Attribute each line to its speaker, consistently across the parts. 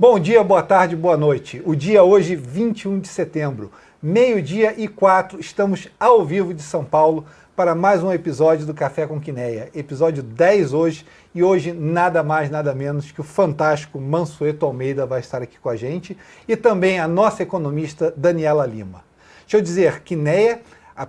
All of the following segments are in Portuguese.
Speaker 1: Bom dia, boa tarde, boa noite. O dia hoje, 21 de setembro, meio-dia e quatro, estamos ao vivo de São Paulo para mais um episódio do Café com Quineia. Episódio 10 hoje, e hoje nada mais, nada menos que o fantástico Mansueto Almeida vai estar aqui com a gente e também a nossa economista Daniela Lima. Deixa eu dizer, Quineia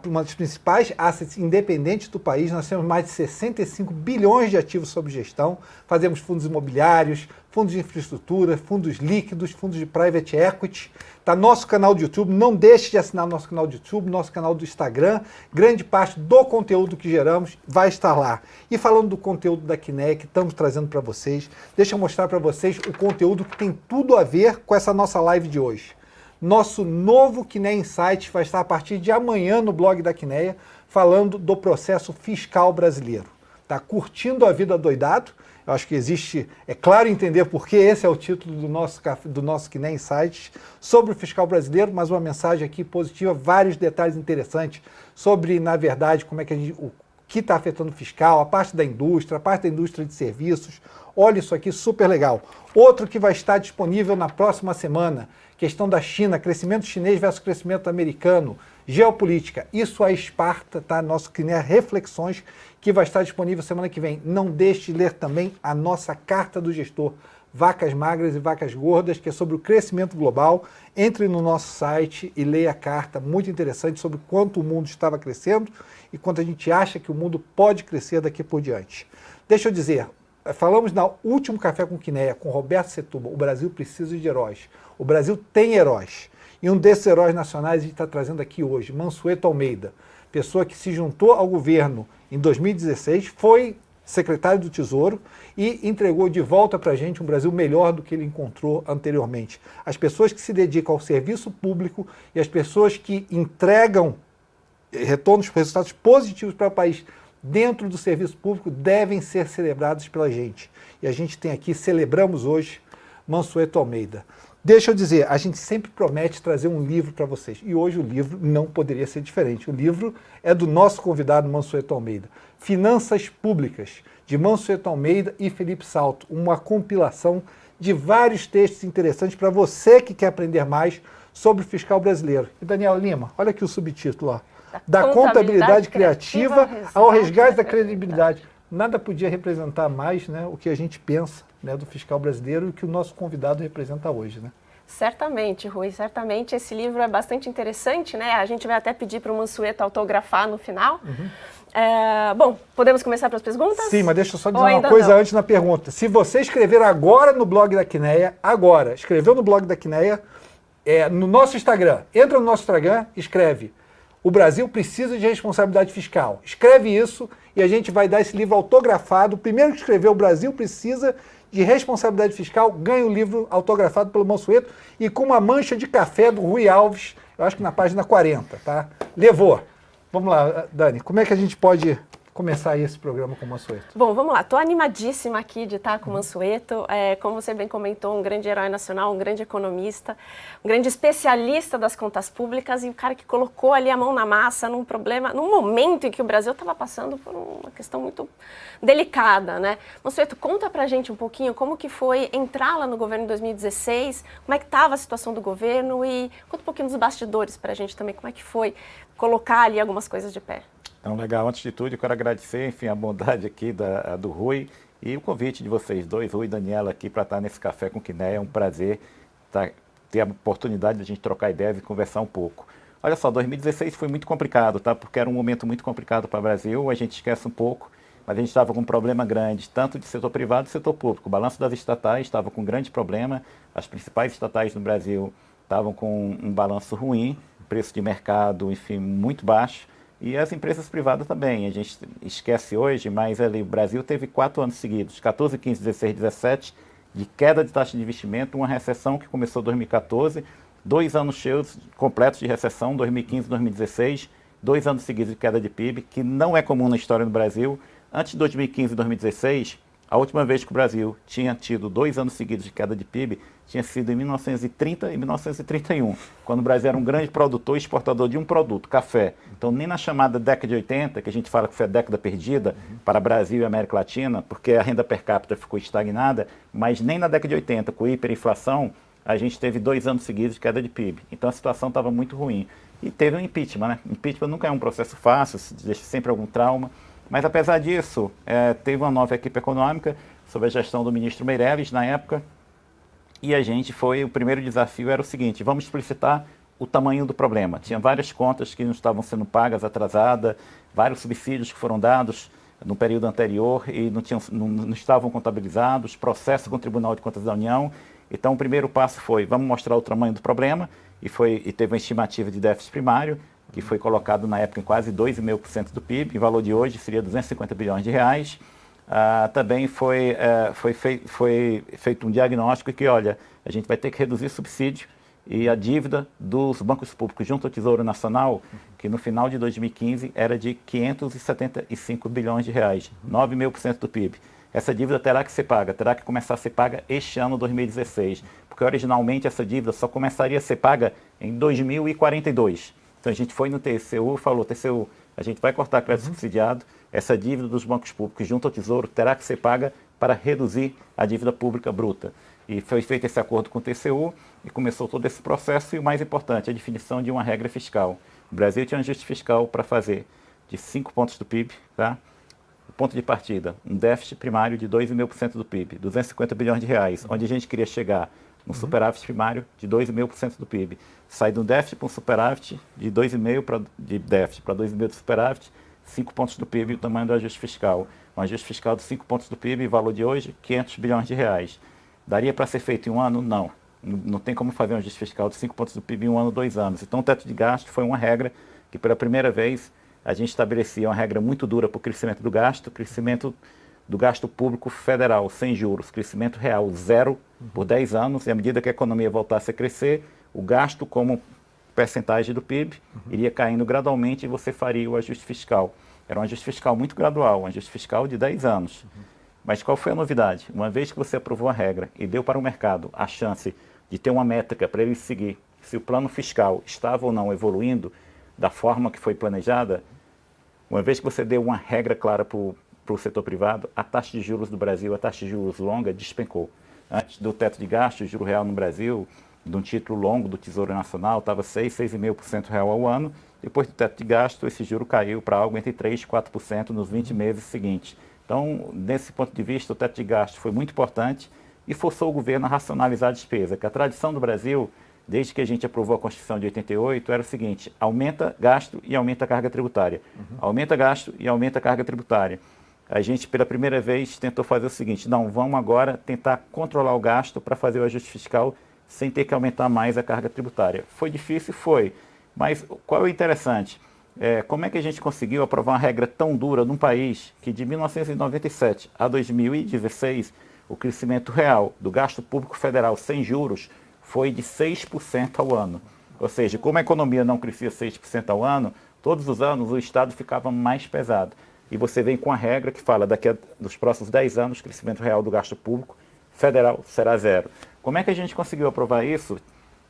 Speaker 1: uma das principais assets independentes do país. Nós temos mais de 65 bilhões de ativos sob gestão. Fazemos fundos imobiliários, fundos de infraestrutura, fundos líquidos, fundos de private equity. Está nosso canal do YouTube. Não deixe de assinar nosso canal do YouTube, nosso canal do Instagram. Grande parte do conteúdo que geramos vai estar lá. E falando do conteúdo da Kinea que estamos trazendo para vocês, deixa eu mostrar para vocês o conteúdo que tem tudo a ver com essa nossa live de hoje. Nosso novo Quineia Insight vai estar a partir de amanhã no blog da Quineia, falando do processo fiscal brasileiro. Tá curtindo a vida doidado? Eu acho que existe, é claro entender porque esse é o título do nosso, do nosso Quineia Insights sobre o fiscal brasileiro, mas uma mensagem aqui positiva, vários detalhes interessantes sobre, na verdade, como é que a gente, o que está afetando o fiscal, a parte da indústria, a parte da indústria de serviços. Olha isso aqui, super legal. Outro que vai estar disponível na próxima semana questão da China, crescimento chinês versus crescimento americano, geopolítica. Isso é Esparta, tá? Nosso Criné Reflexões, que vai estar disponível semana que vem. Não deixe de ler também a nossa carta do gestor, Vacas Magras e Vacas Gordas, que é sobre o crescimento global. Entre no nosso site e leia a carta, muito interessante, sobre quanto o mundo estava crescendo e quanto a gente acha que o mundo pode crescer daqui por diante. Deixa eu dizer, falamos no último Café com Quinéia, com Roberto Setúbal, o Brasil precisa de heróis. O Brasil tem heróis. E um desses heróis nacionais a gente está trazendo aqui hoje, Mansueto Almeida, pessoa que se juntou ao governo em 2016, foi secretário do Tesouro e entregou de volta para a gente um Brasil melhor do que ele encontrou anteriormente. As pessoas que se dedicam ao serviço público e as pessoas que entregam retornos, resultados positivos para o país dentro do serviço público devem ser celebrados pela gente. E a gente tem aqui, celebramos hoje, Mansueto Almeida. Deixa eu dizer, a gente sempre promete trazer um livro para vocês. E hoje o livro não poderia ser diferente. O livro é do nosso convidado Mansueto Almeida. Finanças Públicas, de Mansueto Almeida e Felipe Salto. Uma compilação de vários textos interessantes para você que quer aprender mais sobre o fiscal brasileiro. E Daniela Lima, olha aqui o subtítulo lá. Da, da contabilidade, contabilidade, criativa, criativa ao resgate da credibilidade. Nada podia representar mais né, o que a gente pensa né, do fiscal brasileiro e o que o nosso convidado representa hoje, né?
Speaker 2: Certamente, Rui, certamente. Esse livro é bastante interessante, né? A gente vai até pedir para o Mansueto autografar no final. Uhum. É, bom, podemos começar pelas perguntas?
Speaker 1: Sim, mas deixa eu só dizer uma coisa não? antes na pergunta. Se você escrever agora no blog da Quineia, agora, escreveu no blog da Quineia, é, no nosso Instagram, entra no nosso Instagram, escreve o Brasil precisa de responsabilidade fiscal. Escreve isso e a gente vai dar esse livro autografado. O primeiro que escreveu o Brasil precisa de responsabilidade fiscal ganha o livro autografado pelo Mansueto e com uma mancha de café do Rui Alves, eu acho que na página 40, tá? Levou. Vamos lá, Dani, como é que a gente pode começar esse programa com o Mansueto?
Speaker 2: Bom, vamos lá. Estou animadíssima aqui de estar com o Mansueto. É, como você bem comentou, um grande herói nacional, um grande economista, um grande especialista das contas públicas e o cara que colocou ali a mão na massa num problema, num momento em que o Brasil estava passando por uma questão muito delicada, né? Mansueto, conta pra gente um pouquinho como que foi entrar lá no governo em 2016, como é que estava a situação do governo e conta um pouquinho dos bastidores pra gente também, como é que foi colocar ali algumas coisas de pé.
Speaker 3: Então, legal. Antes de tudo, eu quero agradecer, enfim, a bondade aqui da, do Rui e o convite de vocês dois, Rui e Daniela, aqui para estar nesse café com Quiné. É um prazer tá, ter a oportunidade de a gente trocar ideias e conversar um pouco. Olha só, 2016 foi muito complicado, tá? Porque era um momento muito complicado para o Brasil, a gente esquece um pouco, mas a gente estava com um problema grande, tanto de setor privado e setor público. O balanço das estatais estava com um grande problema, as principais estatais no Brasil estavam com um balanço ruim, preço de mercado, enfim, muito baixo. E as empresas privadas também. A gente esquece hoje, mas ali, o Brasil teve quatro anos seguidos, 14, 15, 16, 17, de queda de taxa de investimento, uma recessão que começou em 2014, dois anos cheios completos de recessão, 2015 e 2016, dois anos seguidos de queda de PIB, que não é comum na história do Brasil. Antes de 2015 e 2016, A última vez que o Brasil tinha tido dois anos seguidos de queda de PIB tinha sido em 1930 e 1931, quando o Brasil era um grande produtor e exportador de um produto, café. Então, nem na chamada década de 80, que a gente fala que foi a década perdida para Brasil e América Latina, porque a renda per capita ficou estagnada, mas nem na década de 80, com hiperinflação, a gente teve dois anos seguidos de queda de PIB. Então, a situação estava muito ruim. E teve um impeachment, né? Impeachment nunca é um processo fácil, deixa sempre algum trauma. Mas, apesar disso, é, teve uma nova equipe econômica, sob a gestão do ministro Meirelles, na época, e a gente foi, o primeiro desafio era o seguinte, vamos explicitar o tamanho do problema. Tinha várias contas que não estavam sendo pagas, atrasadas, vários subsídios que foram dados no período anterior e não, tinham, não, não estavam contabilizados, processo com o Tribunal de Contas da União. Então, o primeiro passo foi, vamos mostrar o tamanho do problema, e, foi, e teve uma estimativa de déficit primário, que foi colocado na época em quase 2,5% do PIB, em valor de hoje seria 250 bilhões de reais. Ah, também foi, uh, foi, fei foi feito um diagnóstico que, olha, a gente vai ter que reduzir subsídio e a dívida dos bancos públicos junto ao Tesouro Nacional, que no final de 2015 era de 575 bilhões de reais, 9 mil por cento do PIB. Essa dívida terá que ser paga, terá que começar a ser paga este ano 2016, porque originalmente essa dívida só começaria a ser paga em 2042. Então a gente foi no TCU e falou, TCU, a gente vai cortar crédito uhum. subsidiado, essa dívida dos bancos públicos junto ao Tesouro terá que ser paga para reduzir a dívida pública bruta. E foi feito esse acordo com o TCU e começou todo esse processo. E o mais importante, a definição de uma regra fiscal. O Brasil tinha um ajuste fiscal para fazer de 5 pontos do PIB, tá? O ponto de partida, um déficit primário de 2,5% do PIB, 250 bilhões de reais, onde a gente queria chegar no uhum. superávit primário de 2,5% do PIB. Sai de um déficit para um superávit de 2,5% de déficit para 2,5% de superávit, 5 pontos do PIB e o tamanho do ajuste fiscal. Um ajuste fiscal de 5 pontos do PIB, valor de hoje, 500 bilhões de reais. Daria para ser feito em um ano? Não. Não tem como fazer um ajuste fiscal de 5 pontos do PIB em um ano, dois anos. Então, o teto de gasto foi uma regra que, pela primeira vez, a gente estabelecia uma regra muito dura para o crescimento do gasto, crescimento do gasto público federal, sem juros, crescimento real zero por 10 anos, e à medida que a economia voltasse a crescer, o gasto como percentagem do PIB, iria caindo gradualmente e você faria o ajuste fiscal. Era um ajuste fiscal muito gradual, um ajuste fiscal de 10 anos. Mas qual foi a novidade? Uma vez que você aprovou a regra e deu para o mercado a chance de ter uma métrica para ele seguir se o plano fiscal estava ou não evoluindo da forma que foi planejada, uma vez que você deu uma regra clara para o setor privado, a taxa de juros do Brasil, a taxa de juros longa, despencou. Antes do teto de gastos, o juro real no Brasil de um título longo do Tesouro Nacional estava 6, 6,5% real ao ano. Depois do teto de gasto, esse juro caiu para algo entre 3 e 4% nos 20 meses seguintes. Então, nesse ponto de vista, o teto de gasto foi muito importante e forçou o governo a racionalizar a despesa, que a tradição do Brasil, desde que a gente aprovou a Constituição de 88, era o seguinte, aumenta gasto e aumenta a carga tributária. Uhum. Aumenta gasto e aumenta a carga tributária. A gente, pela primeira vez, tentou fazer o seguinte, não, vamos agora tentar controlar o gasto para fazer o ajuste fiscal sem ter que aumentar mais a carga tributária. Foi difícil? Foi. Mas qual é o interessante? É, como é que a gente conseguiu aprovar uma regra tão dura num país que de 1997 a 2016 o crescimento real do gasto público federal sem juros foi de 6% ao ano? Ou seja, como a economia não crescia 6% ao ano, todos os anos o Estado ficava mais pesado. E você vem com a regra que fala daqui a, dos próximos 10 anos o crescimento real do gasto público federal será zero. Como é que a gente conseguiu aprovar isso?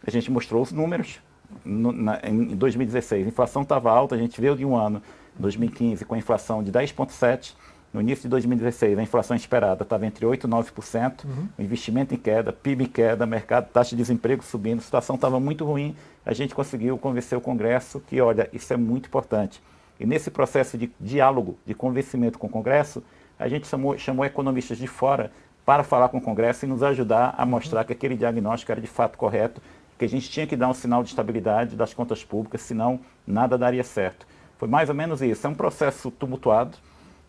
Speaker 3: A gente mostrou os números. No, na, em 2016, a inflação estava alta, a gente veio de um ano, 2015, com a inflação de 10,7%. No início de 2016, a inflação esperada estava entre 8% e 9%, uhum. o investimento em queda, PIB em queda, mercado, taxa de desemprego subindo, a situação estava muito ruim. A gente conseguiu convencer o Congresso que, olha, isso é muito importante. E nesse processo de diálogo, de convencimento com o Congresso, a gente chamou, chamou economistas de fora para falar com o Congresso e nos ajudar a mostrar que aquele diagnóstico era de fato correto, que a gente tinha que dar um sinal de estabilidade das contas públicas, senão nada daria certo. Foi mais ou menos isso. É um processo tumultuado,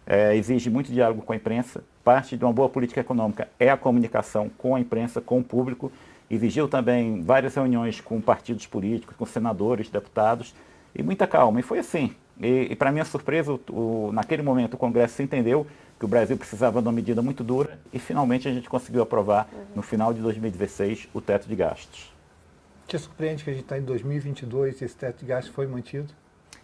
Speaker 3: é, exige muito diálogo com a imprensa. Parte de uma boa política econômica é a comunicação com a imprensa, com o público. Exigiu também várias reuniões com partidos políticos, com senadores, deputados, e muita calma. E foi assim. E, e para minha surpresa, o, o, naquele momento o Congresso entendeu que o Brasil precisava de uma medida muito dura e finalmente a gente conseguiu aprovar uhum. no final de 2016 o teto de gastos.
Speaker 1: Te surpreende que a gente está em 2022 e esse teto de gastos foi mantido?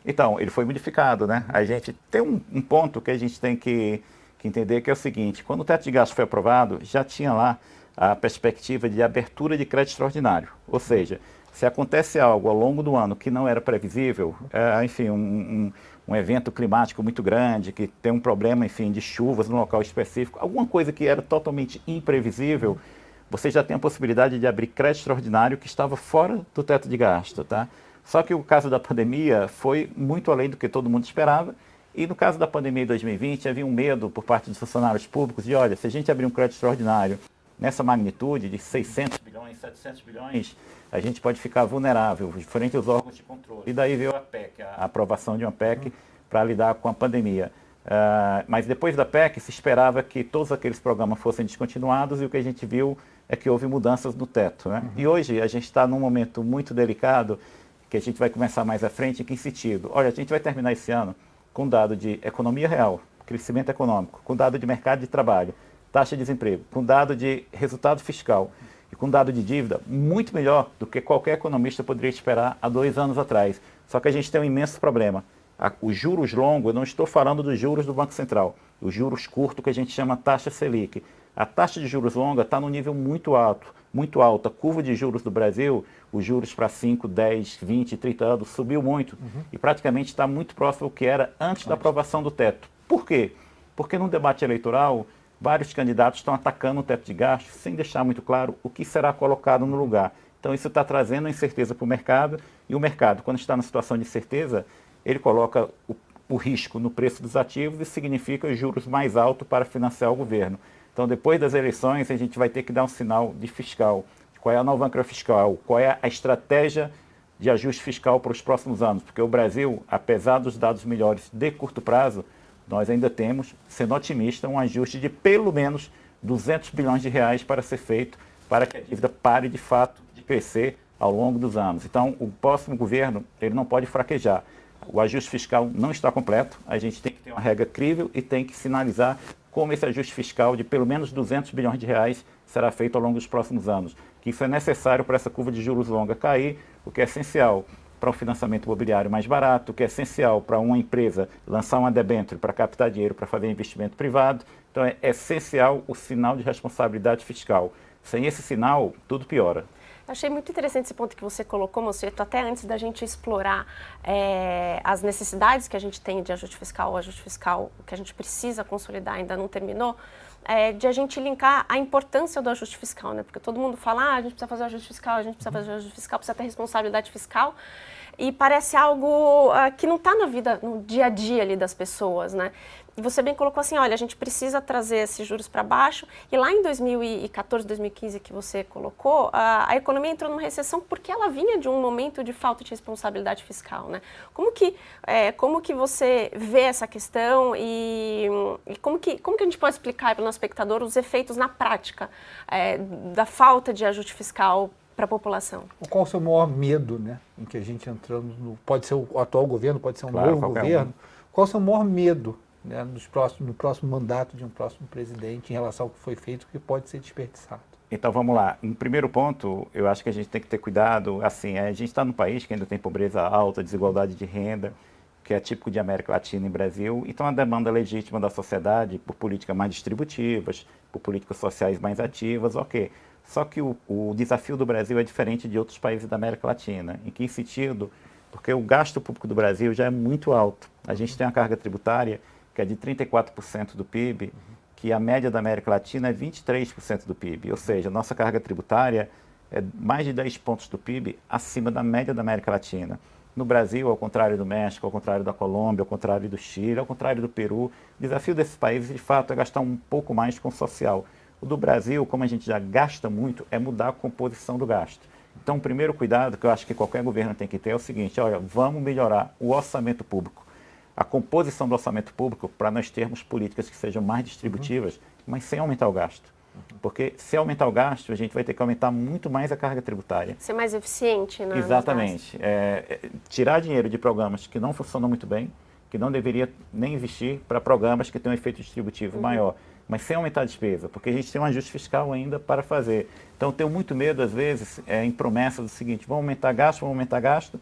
Speaker 3: Então, ele foi modificado, né? A gente tem um, um ponto que a gente tem que, que entender que é o seguinte: quando o teto de gasto foi aprovado, já tinha lá a perspectiva de abertura de crédito extraordinário. Ou seja, se acontece algo ao longo do ano que não era previsível, é, enfim, um, um, um, evento climático muito grande, que tem um problema, enfim, de chuvas no local específico, alguma coisa que era totalmente imprevisível, você já tem a possibilidade de abrir crédito extraordinário que estava fora do teto de gasto, tá? Só que o caso da pandemia foi muito além do que todo mundo esperava. E no caso da pandemia de 2020, havia um medo por parte dos funcionários públicos de, olha, se a gente abrir um crédito extraordinário nessa magnitude de 600 bilhões, 700 bilhões, a gente pode ficar vulnerável frente aos órgãos de controle. E daí veio a PEC, a aprovação de uma PEC para lidar com a pandemia. Uh, mas depois da PEC se esperava que todos aqueles programas fossem descontinuados e o que a gente viu é que houve mudanças no teto. Né? Uhum. E hoje a gente está num momento muito delicado que a gente vai começar mais à frente. Em que sentido? Olha, a gente vai terminar esse ano com dado de economia real, crescimento econômico, com dado de mercado de trabalho, taxa de desemprego, com dado de resultado fiscal e com dado de dívida muito melhor do que qualquer economista poderia esperar há dois anos atrás. Só que a gente tem um imenso problema. Os juros longos, eu não estou falando dos juros do Banco Central, os juros curtos que a gente chama taxa Selic. A taxa de juros longa está no nível muito alto, muito alta. A curva de juros do Brasil, os juros para 5, 10, 20, 30 anos, subiu muito uhum. e praticamente está muito próximo ao que era antes da aprovação do teto. Por quê? Porque no debate eleitoral vários candidatos estão atacando o teto de gastos sem deixar muito claro o que será colocado no lugar. Então, isso está trazendo incerteza para o mercado, e o mercado, quando está na situação de incerteza, ele coloca o, o risco no preço dos ativos e significa juros mais altos para financiar o governo. Então, depois das eleições, a gente vai ter que dar um sinal de fiscal. Qual é a âncora fiscal? Qual é a estratégia de ajuste fiscal para os próximos anos? Porque o Brasil, apesar dos dados melhores de curto prazo, nós ainda temos, sendo otimista, um ajuste de pelo menos 200 bilhões de reais para ser feito para que a dívida pare de fato de crescer ao longo dos anos. Então, o próximo governo ele não pode fraquejar. O ajuste fiscal não está completo, a gente tem que ter uma regra crível e tem que sinalizar como esse ajuste fiscal de pelo menos 200 bilhões de reais será feito ao longo dos próximos anos. Que isso é necessário para essa curva de juros longa cair, o que é essencial para um financiamento imobiliário mais barato, que é essencial para uma empresa lançar uma debênture para captar dinheiro para fazer investimento privado. Então é essencial o sinal de responsabilidade fiscal. Sem esse sinal, tudo piora.
Speaker 2: Achei muito interessante esse ponto que você colocou, Moceto, até antes da gente explorar é, as necessidades que a gente tem de ajuste fiscal, o ajuste fiscal que a gente precisa consolidar ainda não terminou, é, de a gente linkar a importância do ajuste fiscal, né? Porque todo mundo fala, ah, a gente precisa fazer o ajuste fiscal, a gente precisa fazer o ajuste fiscal, precisa ter responsabilidade fiscal e parece algo uh, que não está na vida, no dia a dia ali das pessoas, né? E você bem colocou assim, olha, a gente precisa trazer esses juros para baixo. E lá em 2014, 2015 que você colocou, a, a, economia entrou numa recessão porque ela vinha de um momento de falta de responsabilidade fiscal, né? Como que, é, como que você vê essa questão e, e, como, que, como que a gente pode explicar para o nosso espectador os efeitos na prática é, da falta de ajuste fiscal para a população.
Speaker 1: Qual o seu maior medo, né, em que a gente entrando no, pode ser o atual governo, pode ser um claro, novo governo. Um. Qual o seu maior medo né, nos próximos, no próximo mandato de um próximo presidente em relação ao que foi feito que pode ser desperdiçado?
Speaker 3: Então vamos lá. Um primeiro ponto, eu acho que a gente tem que ter cuidado. Assim, a gente está num país que ainda tem pobreza alta, desigualdade de renda, que é típico de América Latina e Brasil. Então a demanda legítima da sociedade por políticas mais distributivas, por políticas sociais mais ativas, ok. Só que o, o, desafio do Brasil é diferente de outros países da América Latina. Em que sentido? Porque o gasto público do Brasil já é muito alto. A gente tem uma carga tributária que é de 34% do PIB, que a média da América Latina é 23% do PIB. Ou seja, nossa carga tributária é mais de 10 pontos do PIB acima da média da América Latina. No Brasil, ao contrário do México, ao contrário da Colômbia, ao contrário do Chile, ao contrário do Peru, o desafio desses países, de fato, é gastar um pouco mais com o social. O do Brasil, como a gente já gasta muito, é mudar a composição do gasto. Então, o primeiro cuidado que eu acho que qualquer governo tem que ter é o seguinte: olha, vamos melhorar o orçamento público, a composição do orçamento público, para nós termos políticas que sejam mais distributivas, uhum. mas sem aumentar o gasto. Porque se aumentar o gasto, a gente vai ter que aumentar muito mais a carga tributária.
Speaker 2: Ser mais eficiente, né?
Speaker 3: Exatamente. É, é, tirar dinheiro de programas que não funcionam muito bem, que não deveria nem investir para programas que têm um efeito distributivo uhum. maior mas sem aumentar a despesa, porque a gente tem um ajuste fiscal ainda para fazer. Então, tenho muito medo, às vezes, é, em promessas do seguinte: vamos aumentar gasto, vamos aumentar gasto,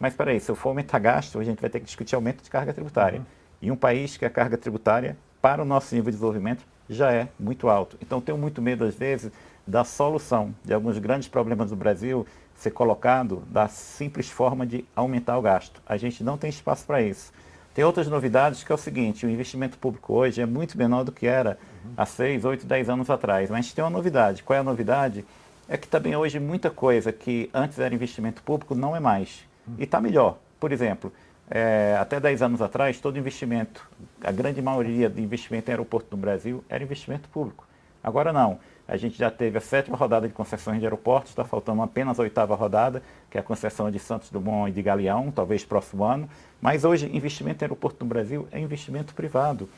Speaker 3: mas espera aí, se eu for aumentar gasto, a gente vai ter que discutir aumento de carga tributária. Uhum. E um país que a carga tributária para o nosso nível de desenvolvimento, já é muito alto. Então, tenho muito medo, às vezes, da solução de alguns grandes problemas do Brasil ser colocado da simples forma de aumentar o gasto. A gente não tem espaço para isso. Tem outras novidades que é o seguinte, o investimento público hoje é muito menor do que era uhum. há 6, 8, 10 anos atrás. Mas tem uma novidade. Qual é a novidade? É que também hoje muita coisa que antes era investimento público não é mais. E está melhor. Por exemplo, é, até 10 anos atrás, todo investimento, a grande maioria de investimento em aeroporto no Brasil era investimento público. Agora não. A gente já teve a sétima rodada de concessões de aeroportos, está faltando apenas a oitava rodada, que é a concessão de Santos Dumont e de Galeão, talvez próximo ano. Mas hoje, investimento em aeroporto no Brasil é investimento privado.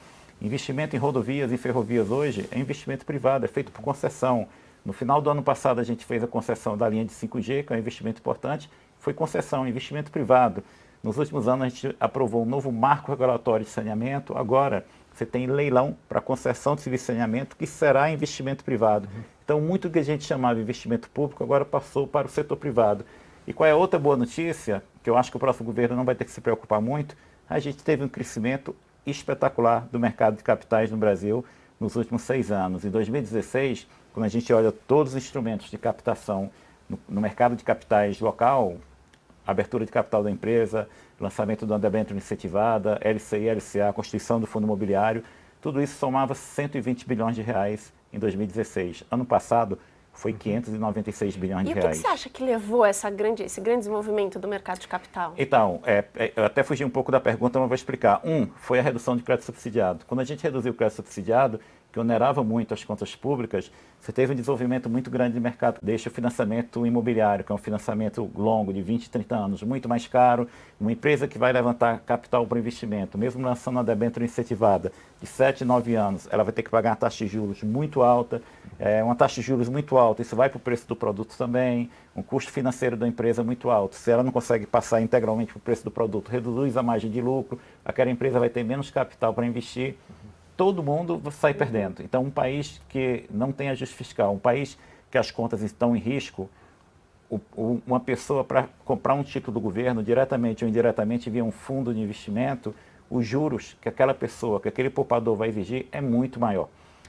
Speaker 3: Investimento em rodovias e ferrovias hoje é investimento privado, é feito por concessão. No final do ano passado, a gente fez a concessão da linha de 5G, que é um investimento importante, foi concessão, investimento privado. Nos últimos anos, a gente aprovou um novo marco regulatório de saneamento. Agora, você tem leilão para concessão de serviço de saneamento, que será investimento privado. Uhum. Então, muito que a gente chamava de investimento público agora passou para o setor privado. E qual é a outra boa notícia, que eu acho que o próximo governo não vai ter que se preocupar muito? A gente teve um crescimento espetacular do mercado de capitais no Brasil nos últimos seis anos. Em 2016, quando a gente olha todos os instrumentos de captação no, no mercado de capitais local, abertura de capital da empresa, lançamento do debênture incentivada, LCI, LCA, constituição do fundo imobiliário, tudo isso somava 120 bilhões de reais em 2016. Ano passado foi 596 uhum. bilhões
Speaker 2: de
Speaker 3: reais.
Speaker 2: E o que, você acha que levou essa grande, esse grande desenvolvimento do mercado de capital?
Speaker 3: Então, é, é, eu até fugi um pouco da pergunta, mas vou explicar. Um, foi a redução de crédito subsidiado. Quando a gente reduziu o crédito subsidiado, que onerava muito as contas públicas, você teve um desenvolvimento muito grande de mercado. Deixa o financiamento imobiliário, que é um financiamento longo, de 20, 30 anos, muito mais caro. Uma empresa que vai levantar capital para investimento, mesmo lançando uma debênture incentivada de 7, 9 anos, ela vai ter que pagar uma taxa de juros muito alta. É, uma taxa de juros muito alta, isso vai para o preço do produto também. Um custo financeiro da empresa muito alto. Se ela não consegue passar integralmente para o preço do produto, reduz a margem de lucro, aquela empresa vai ter menos capital para investir todo mundo sai perdendo. Então, um país que não tem ajuste fiscal, um país que as contas estão em risco, uma pessoa para comprar um título do governo, diretamente ou indiretamente, via um fundo de investimento, os juros que aquela pessoa, que aquele poupador vai exigir é muito maior.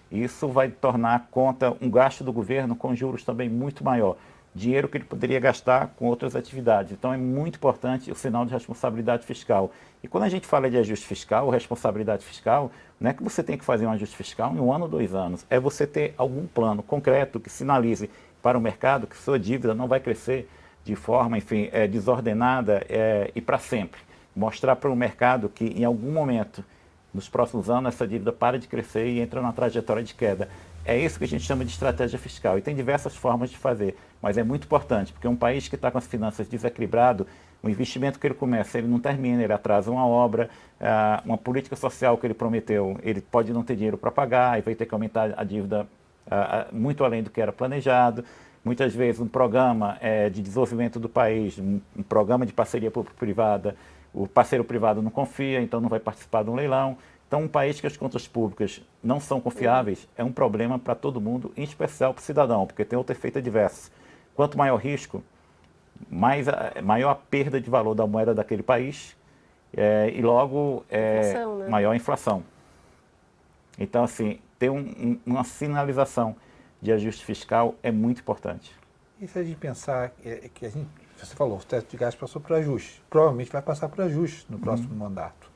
Speaker 3: Isso vai tornar a conta, um gasto do governo com juros também muito maior dinheiro que ele poderia gastar com outras atividades. Então é muito importante o sinal de responsabilidade fiscal. E quando a gente fala de ajuste fiscal, responsabilidade fiscal, não é que você tem que fazer um ajuste fiscal em um ano ou dois anos, é você ter algum plano concreto que sinalize para o mercado que sua dívida não vai crescer de forma, enfim, é, desordenada é, e para sempre. Mostrar para o mercado que em algum momento, nos próximos anos, essa dívida para de crescer e entra na trajetória de queda. É isso que a gente chama de estratégia fiscal. E tem diversas formas de fazer, mas é muito importante, porque um país que está com as finanças desequilibrado, o investimento que ele começa, ele não termina, ele atrasa uma obra, uh, uma política social que ele prometeu, ele pode não ter dinheiro para pagar e vai ter que aumentar a dívida uh, muito além do que era planejado. Muitas vezes um programa uh, de desenvolvimento do país, um programa de parceria público-privada, o parceiro privado não confia, então não vai participar de um leilão. Então, um país que as contas públicas não são confiáveis é um problema para todo mundo, em especial para o cidadão, porque tem outro efeito adverso. Quanto maior o risco, mais a, maior a perda de valor da moeda daquele país é, e logo é, inflação, né? maior a inflação. Então, assim, ter um, um, uma sinalização de ajuste fiscal é muito importante.
Speaker 1: E se a gente pensar é, que a gente, você falou, o teto de gás passou para ajuste, provavelmente vai passar para ajuste no próximo uhum. mandato.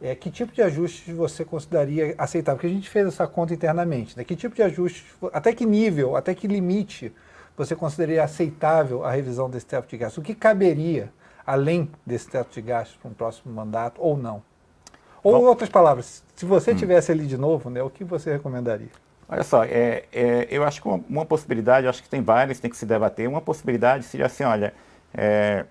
Speaker 1: É, que tipo de ajustes você consideraria aceitável? Porque a gente fez essa conta internamente. Né? Que tipo de ajustes, até que nível, até que limite você consideraria aceitável a revisão desse teto de gastos? O que caberia além desse teto de gastos para um próximo mandato ou não? Ou, em outras palavras, se você hum. tivesse ali de novo, né, o que você recomendaria?
Speaker 3: Olha só, é, é, eu acho que uma, uma possibilidade, acho que tem várias, tem que se debater. Uma possibilidade seria assim, olha, é,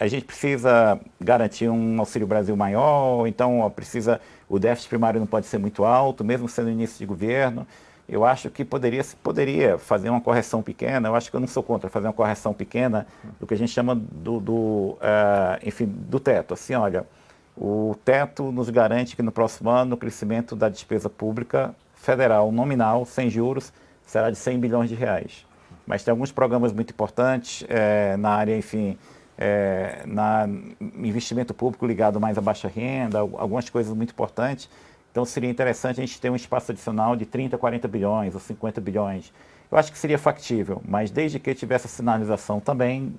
Speaker 3: a gente precisa garantir um Auxílio Brasil maior, então ó, precisa o déficit primário não pode ser muito alto, mesmo sendo início de governo. Eu acho que poderia, poderia fazer uma correção pequena, eu acho que eu não sou contra fazer uma correção pequena do que a gente chama do, do uh, enfim, do teto. Assim, olha, o teto nos garante que no próximo ano o crescimento da despesa pública federal nominal, sem juros, será de 100 bilhões de reais. Mas tem alguns programas muito importantes é, na área, enfim, é, na investimento público ligado mais à baixa renda, algumas coisas muito importantes Então seria interessante a gente ter um espaço adicional de 30, 40 bilhões ou 50 bilhões. Eu acho que seria factível, mas desde que tivesse a sinalização também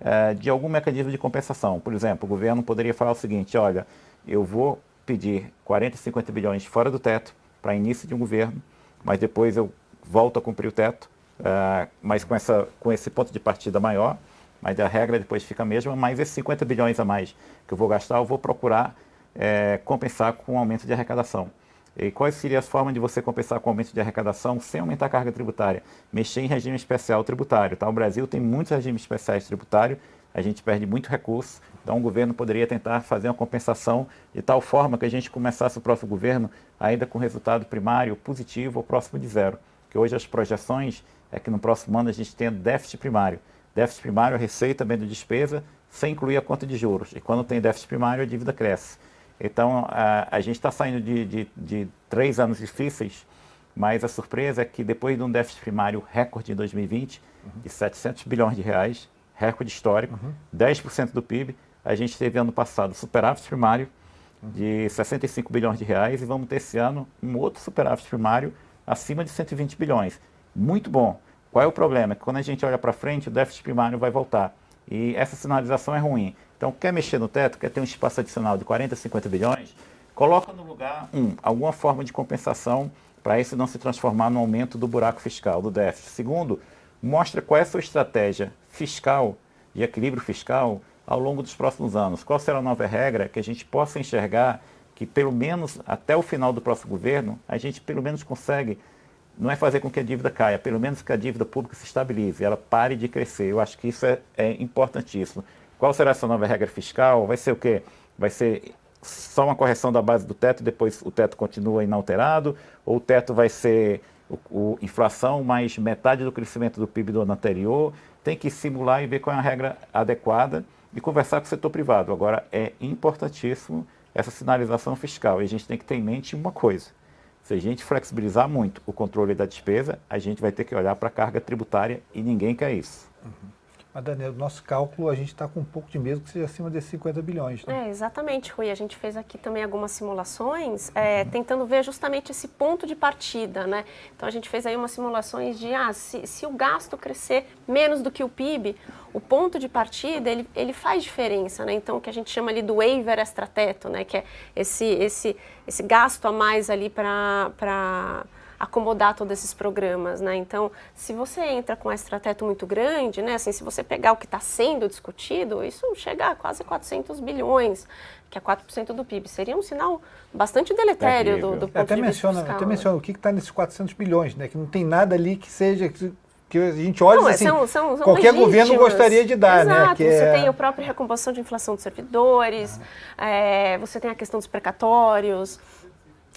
Speaker 3: é, de algum mecanismo de compensação. Por exemplo, o governo poderia falar o seguinte: olha, eu vou pedir 40, 50 bilhões fora do teto para início de um governo, mas depois eu volto a cumprir o teto, é, mas com, essa, com esse ponto de partida maior, mas a regra depois fica a mesma, mas esses 50 bilhões a mais que eu vou gastar, eu vou procurar é, compensar com um aumento de arrecadação. E quais seriam as formas de você compensar com aumento de arrecadação sem aumentar a carga tributária? Mexer em regime especial tributário. Tá? O Brasil tem muitos regimes especiais tributários, a gente perde muito recurso, então o governo poderia tentar fazer uma compensação de tal forma que a gente começasse o próximo governo ainda com resultado primário positivo ou próximo de zero. Que hoje as projeções é que no próximo ano a gente tenha déficit primário. Déficit primário é receita menos despesa, sem incluir a conta de juros. E quando tem déficit primário, a dívida cresce. Então, a, a gente está saindo de, de, de, três anos difíceis, mas a surpresa é que depois de um déficit primário recorde em 2020, uhum. de 700 bilhões de reais, recorde histórico, uhum. 10% do PIB, a gente teve ano passado superávit primário uhum. de 65 bilhões de reais e vamos ter esse ano um outro superávit primário acima de 120 bilhões. Muito bom. Qual é o problema? É que quando a gente olha para frente, o déficit primário vai voltar. E essa sinalização é ruim. Então, quer mexer no teto, quer ter um espaço adicional de 40, 50 bilhões, coloca no lugar, um, alguma forma de compensação para isso não se transformar no aumento do buraco fiscal, do déficit. Segundo, mostra qual é a sua estratégia fiscal e equilíbrio fiscal ao longo dos próximos anos. Qual será a nova regra que a gente possa enxergar que, pelo menos até o final do próximo governo, a gente pelo menos consegue, não é fazer com que a dívida caia, pelo menos que a dívida pública se estabilize, ela pare de crescer. Eu acho que isso é, é importantíssimo. Qual será essa nova regra fiscal? Vai ser o quê? Vai ser só uma correção da base do teto e depois o teto continua inalterado? Ou o teto vai ser o, o, inflação mais metade do crescimento do PIB do ano anterior? Tem que simular e ver qual é a regra adequada e conversar com o setor privado. Agora, é importantíssimo essa sinalização fiscal e a gente tem que ter em mente uma coisa. Se a gente flexibilizar muito o controle da despesa, a gente vai ter que olhar para a carga tributária e ninguém quer isso.
Speaker 1: Uhum. Mas, Daniel, nosso cálculo, a gente está com um pouco de medo que seja acima desses 50 bilhões.
Speaker 2: Né? É, exatamente, Rui. A gente fez aqui também algumas simulações, é, uhum. tentando ver justamente esse ponto de partida, né? Então, a gente fez aí umas simulações de, ah, se, se o gasto crescer menos do que o PIB, o ponto de partida, ele, ele faz diferença, né? Então, o que a gente chama ali do waiver extrateto, né? Que é esse, esse, esse gasto a mais ali para acomodar todos esses programas, né? Então, se você entra com um extrateto muito grande, né? Assim, se você pegar o que está sendo discutido, isso chega a quase 400 bilhões, que é 4% do PIB. Seria um sinal bastante deletério do, do ponto
Speaker 1: até
Speaker 2: de
Speaker 1: menciona,
Speaker 2: vista fiscal,
Speaker 1: Até
Speaker 2: né?
Speaker 1: menciona o que está nesses 400 bilhões, né? Que não tem nada ali que seja que a gente olha
Speaker 2: não,
Speaker 1: assim,
Speaker 2: são, são, são
Speaker 1: qualquer
Speaker 2: legítimas.
Speaker 1: governo gostaria de dar,
Speaker 2: Exato,
Speaker 1: né?
Speaker 2: Que você é... tem a própria recomposição de inflação dos servidores, ah. é, você tem a questão dos precatórios,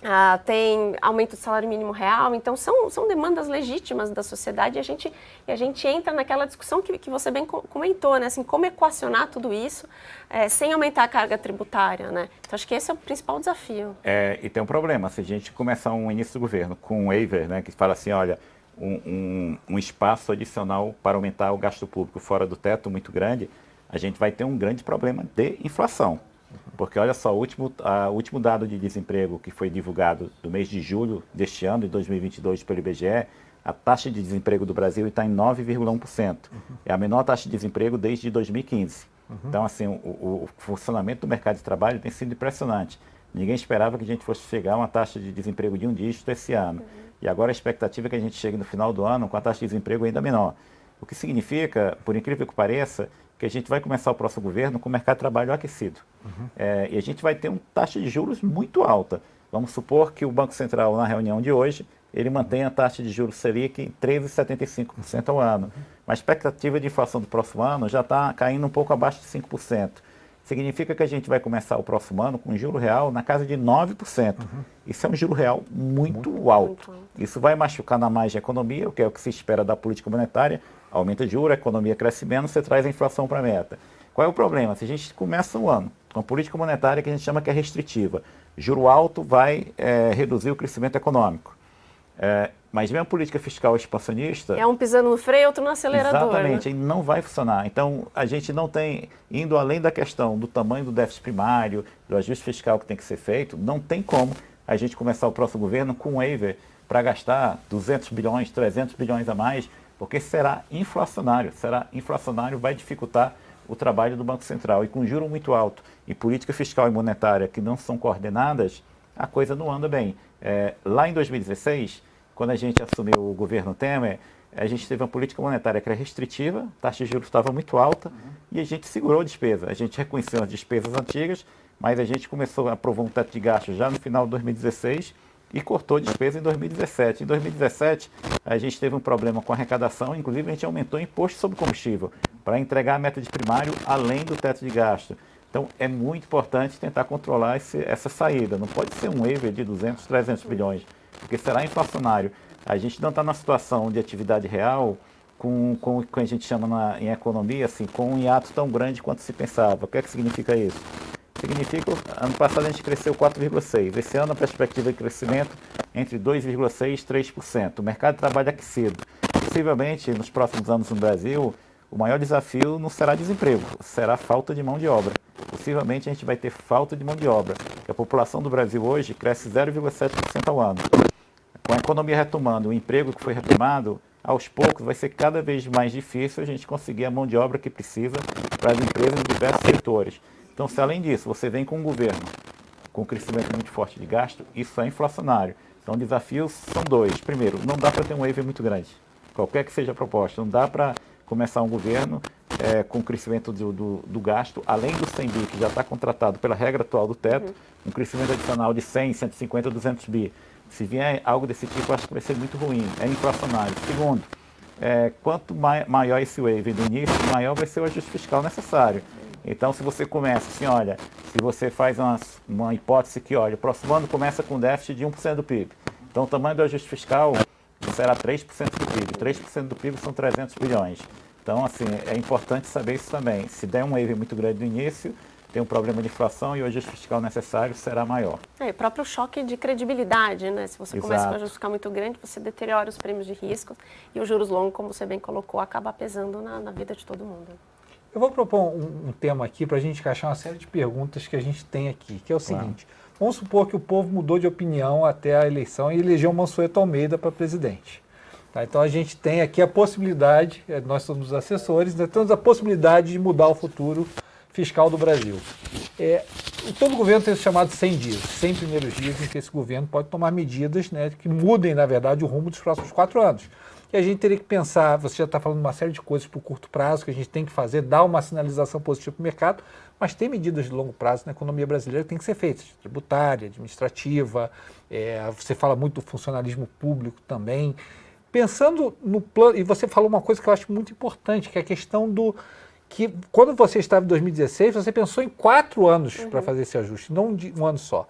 Speaker 2: ah, tem aumento do salário mínimo real, então são, são demandas legítimas da sociedade e a gente, e a gente entra naquela discussão que, que você bem comentou, né? Assim, como equacionar tudo isso é, sem aumentar a carga tributária, né? Então acho que esse é o principal desafio.
Speaker 3: É, e tem um problema, se a gente começar um início do governo com um waiver, né, que fala assim, olha, um, um, um espaço adicional para aumentar o gasto público fora do teto muito grande, a gente vai ter um grande problema de inflação. Porque olha só, o último, a, o último dado de desemprego que foi divulgado do mês de julho deste ano, de 2022, pelo IBGE, a taxa de desemprego do Brasil está em 9,1%. Uhum. É a menor taxa de desemprego desde 2015. Uhum. Então, assim, o, o, funcionamento do mercado de trabalho tem sido impressionante. Ninguém esperava que a gente fosse chegar a uma taxa de desemprego de um dígito esse ano. Uhum. E agora a expectativa é que a gente chegue no final do ano com a taxa de desemprego ainda menor. O que significa, por incrível que pareça, que a gente vai começar o próximo governo com o mercado de trabalho aquecido. Uhum. É, e a gente vai ter uma taxa de juros muito alta. Vamos supor que o Banco Central, na reunião de hoje, ele mantém a taxa de juros Selic em 13,75% ao ano. Uhum. Mas a expectativa de inflação do próximo ano já está caindo um pouco abaixo de 5%. Significa que a gente vai começar o próximo ano com um juro real na casa de 9%. Uhum. Isso é um juro real muito, muito alto. alto. Isso vai machucar na margem da economia, o que é o que se espera da política monetária, aumenta de juros, a economia cresce menos, você traz a inflação para a meta. Qual é o problema? Se a gente começa o ano com uma política monetária que a gente chama que é restritiva, juro alto vai é, reduzir o crescimento econômico. É, mas mesmo a política fiscal expansionista...
Speaker 2: É um pisando no freio, outro no acelerador.
Speaker 3: Exatamente,
Speaker 2: né?
Speaker 3: não vai funcionar. Então, a gente não tem, indo além da questão do tamanho do déficit primário, do ajuste fiscal que tem que ser feito, não tem como a gente começar o próximo governo com um waiver para gastar 200 bilhões, 300 bilhões a mais, porque será inflacionário. Será inflacionário, vai dificultar o trabalho do Banco Central. E com juro muito alto e política fiscal e monetária que não são coordenadas, a coisa não anda bem. É, lá em 2016, quando a gente assumiu o governo Temer, a gente teve uma política monetária que era restritiva, a taxa de juros estava muito alta uhum. e a gente segurou a despesa. A gente reconheceu as despesas antigas, mas a gente começou a aprovar um teto de gastos já no final de 2016 e cortou despesa em 2017. Em 2017, a gente teve um problema com a arrecadação, inclusive a gente aumentou o imposto sobre combustível para entregar a meta de primário além do teto de gasto. Então, é muito importante tentar controlar esse, essa saída. Não pode ser um waiver de 200, 300 bilhões porque será inflacionário. A gente não está na situação de atividade real com, com o que a gente chama na, em economia, assim, com um hiato tão grande quanto se pensava. O que é que significa isso? Significa, ano passado a gente cresceu 4,6%. Esse ano a perspectiva de crescimento entre 2,6% e 3%. O mercado de trabalho aquecido. Possivelmente, nos próximos anos no Brasil, o maior desafio não será desemprego, será falta de mão de obra. Possivelmente a gente vai ter falta de mão de obra. A população do Brasil hoje cresce 0,7% ao ano com a economia retomando, o emprego que foi retomado, aos poucos vai ser cada vez mais difícil a gente conseguir a mão de obra que precisa para as empresas em diversos setores. Então, se além disso você vem com um governo com um crescimento muito forte de gasto, isso é inflacionário. Então, desafios são dois. Primeiro, não dá para ter um wave muito grande, qualquer que seja a proposta. Não dá para começar um governo é, com crescimento do, do, do, gasto, além do 100 bi, que já está contratado pela regra atual do teto, uhum. um crescimento adicional de 100, 150, 200 bi se vier algo desse tipo, acho que vai ser muito ruim. É inflacionário. Segundo, é, quanto mai, maior esse wave do início, maior vai ser o ajuste fiscal necessário. Então, se você começa assim, olha, se você faz uma, uma hipótese que, olha, o próximo ano começa com déficit de 1% do PIB. Então, o tamanho do ajuste fiscal será 3% do PIB. 3% do PIB são 300 bilhões. Então, assim, é importante saber isso também. Se der um wave muito grande no início, tem um problema de inflação e o ajuste fiscal necessário será maior.
Speaker 2: É, o próprio choque de credibilidade, né? Se você Exato. começa com um ajuste fiscal muito grande, você deteriora os prêmios de risco e os juros longos, como você bem colocou, acaba pesando na, na vida de todo mundo.
Speaker 1: Eu vou propor um, um tema aqui para a gente encaixar uma série de perguntas que a gente tem aqui, que é o seguinte. Claro. Vamos supor que o povo mudou de opinião até a eleição e elegeu Mansueto Almeida para presidente. Tá, então a gente tem aqui a possibilidade, é, nós somos os assessores, nós temos a possibilidade de mudar o futuro fiscal do Brasil. É, todo governo tem os chamados 100 dias, 100 primeiros dias em que esse governo pode tomar medidas né, que mudem, na verdade, o rumo dos próximos quatro anos. E a gente teria que pensar, você já está falando uma série de coisas para o curto prazo que a gente tem que fazer, dar uma sinalização positiva para o mercado, mas tem medidas de longo prazo na economia brasileira que têm que ser feitas, tributária, administrativa, é, você fala muito do funcionalismo público também. Pensando no plano, e você falou uma coisa que eu acho muito importante, que é a questão do, que quando você estava em 2016, você pensou em quatro anos uhum. para fazer esse ajuste, não de um ano só.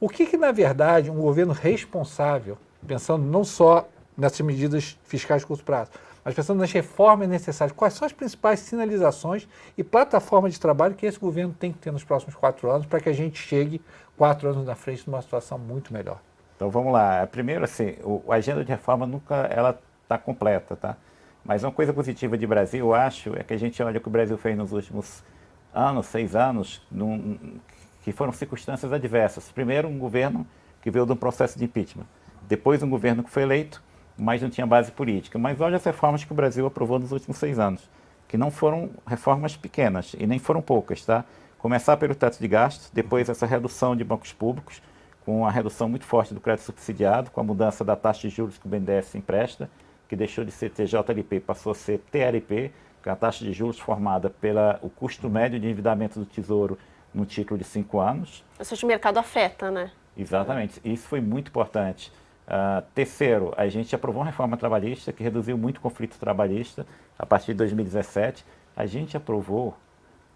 Speaker 1: O que, que, na verdade, um governo responsável, pensando não só nessas medidas fiscais de curto prazo, mas pensando nas reformas necessárias, quais são as principais sinalizações e plataformas de trabalho que esse governo tem que ter nos próximos quatro anos para que a gente chegue quatro anos na frente numa situação muito melhor?
Speaker 3: Então vamos lá. Primeiro, assim, a agenda de reforma nunca ela está completa, tá? Mas uma coisa positiva de Brasil, eu acho, é que a gente olha o que o Brasil fez nos últimos anos, seis anos, num, que foram circunstâncias adversas. Primeiro, um governo que veio de um processo de impeachment. Depois, um governo que foi eleito, mas não tinha base política. Mas olha as reformas que o Brasil aprovou nos últimos seis anos, que não foram reformas pequenas e nem foram poucas, tá? Começar pelo teto de gastos, depois essa redução de bancos públicos, com a redução muito forte do crédito subsidiado, com a mudança da taxa de juros que o BNDES empresta, que deixou de ser TJLP passou a ser TLP, que é a taxa de juros formada pelo custo médio de endividamento do Tesouro no título de cinco anos.
Speaker 2: Ou seja, o mercado afeta, né?
Speaker 3: Exatamente, isso foi muito importante. Uh, terceiro, a gente aprovou uma reforma trabalhista que reduziu muito o conflito trabalhista a partir de 2017. A gente aprovou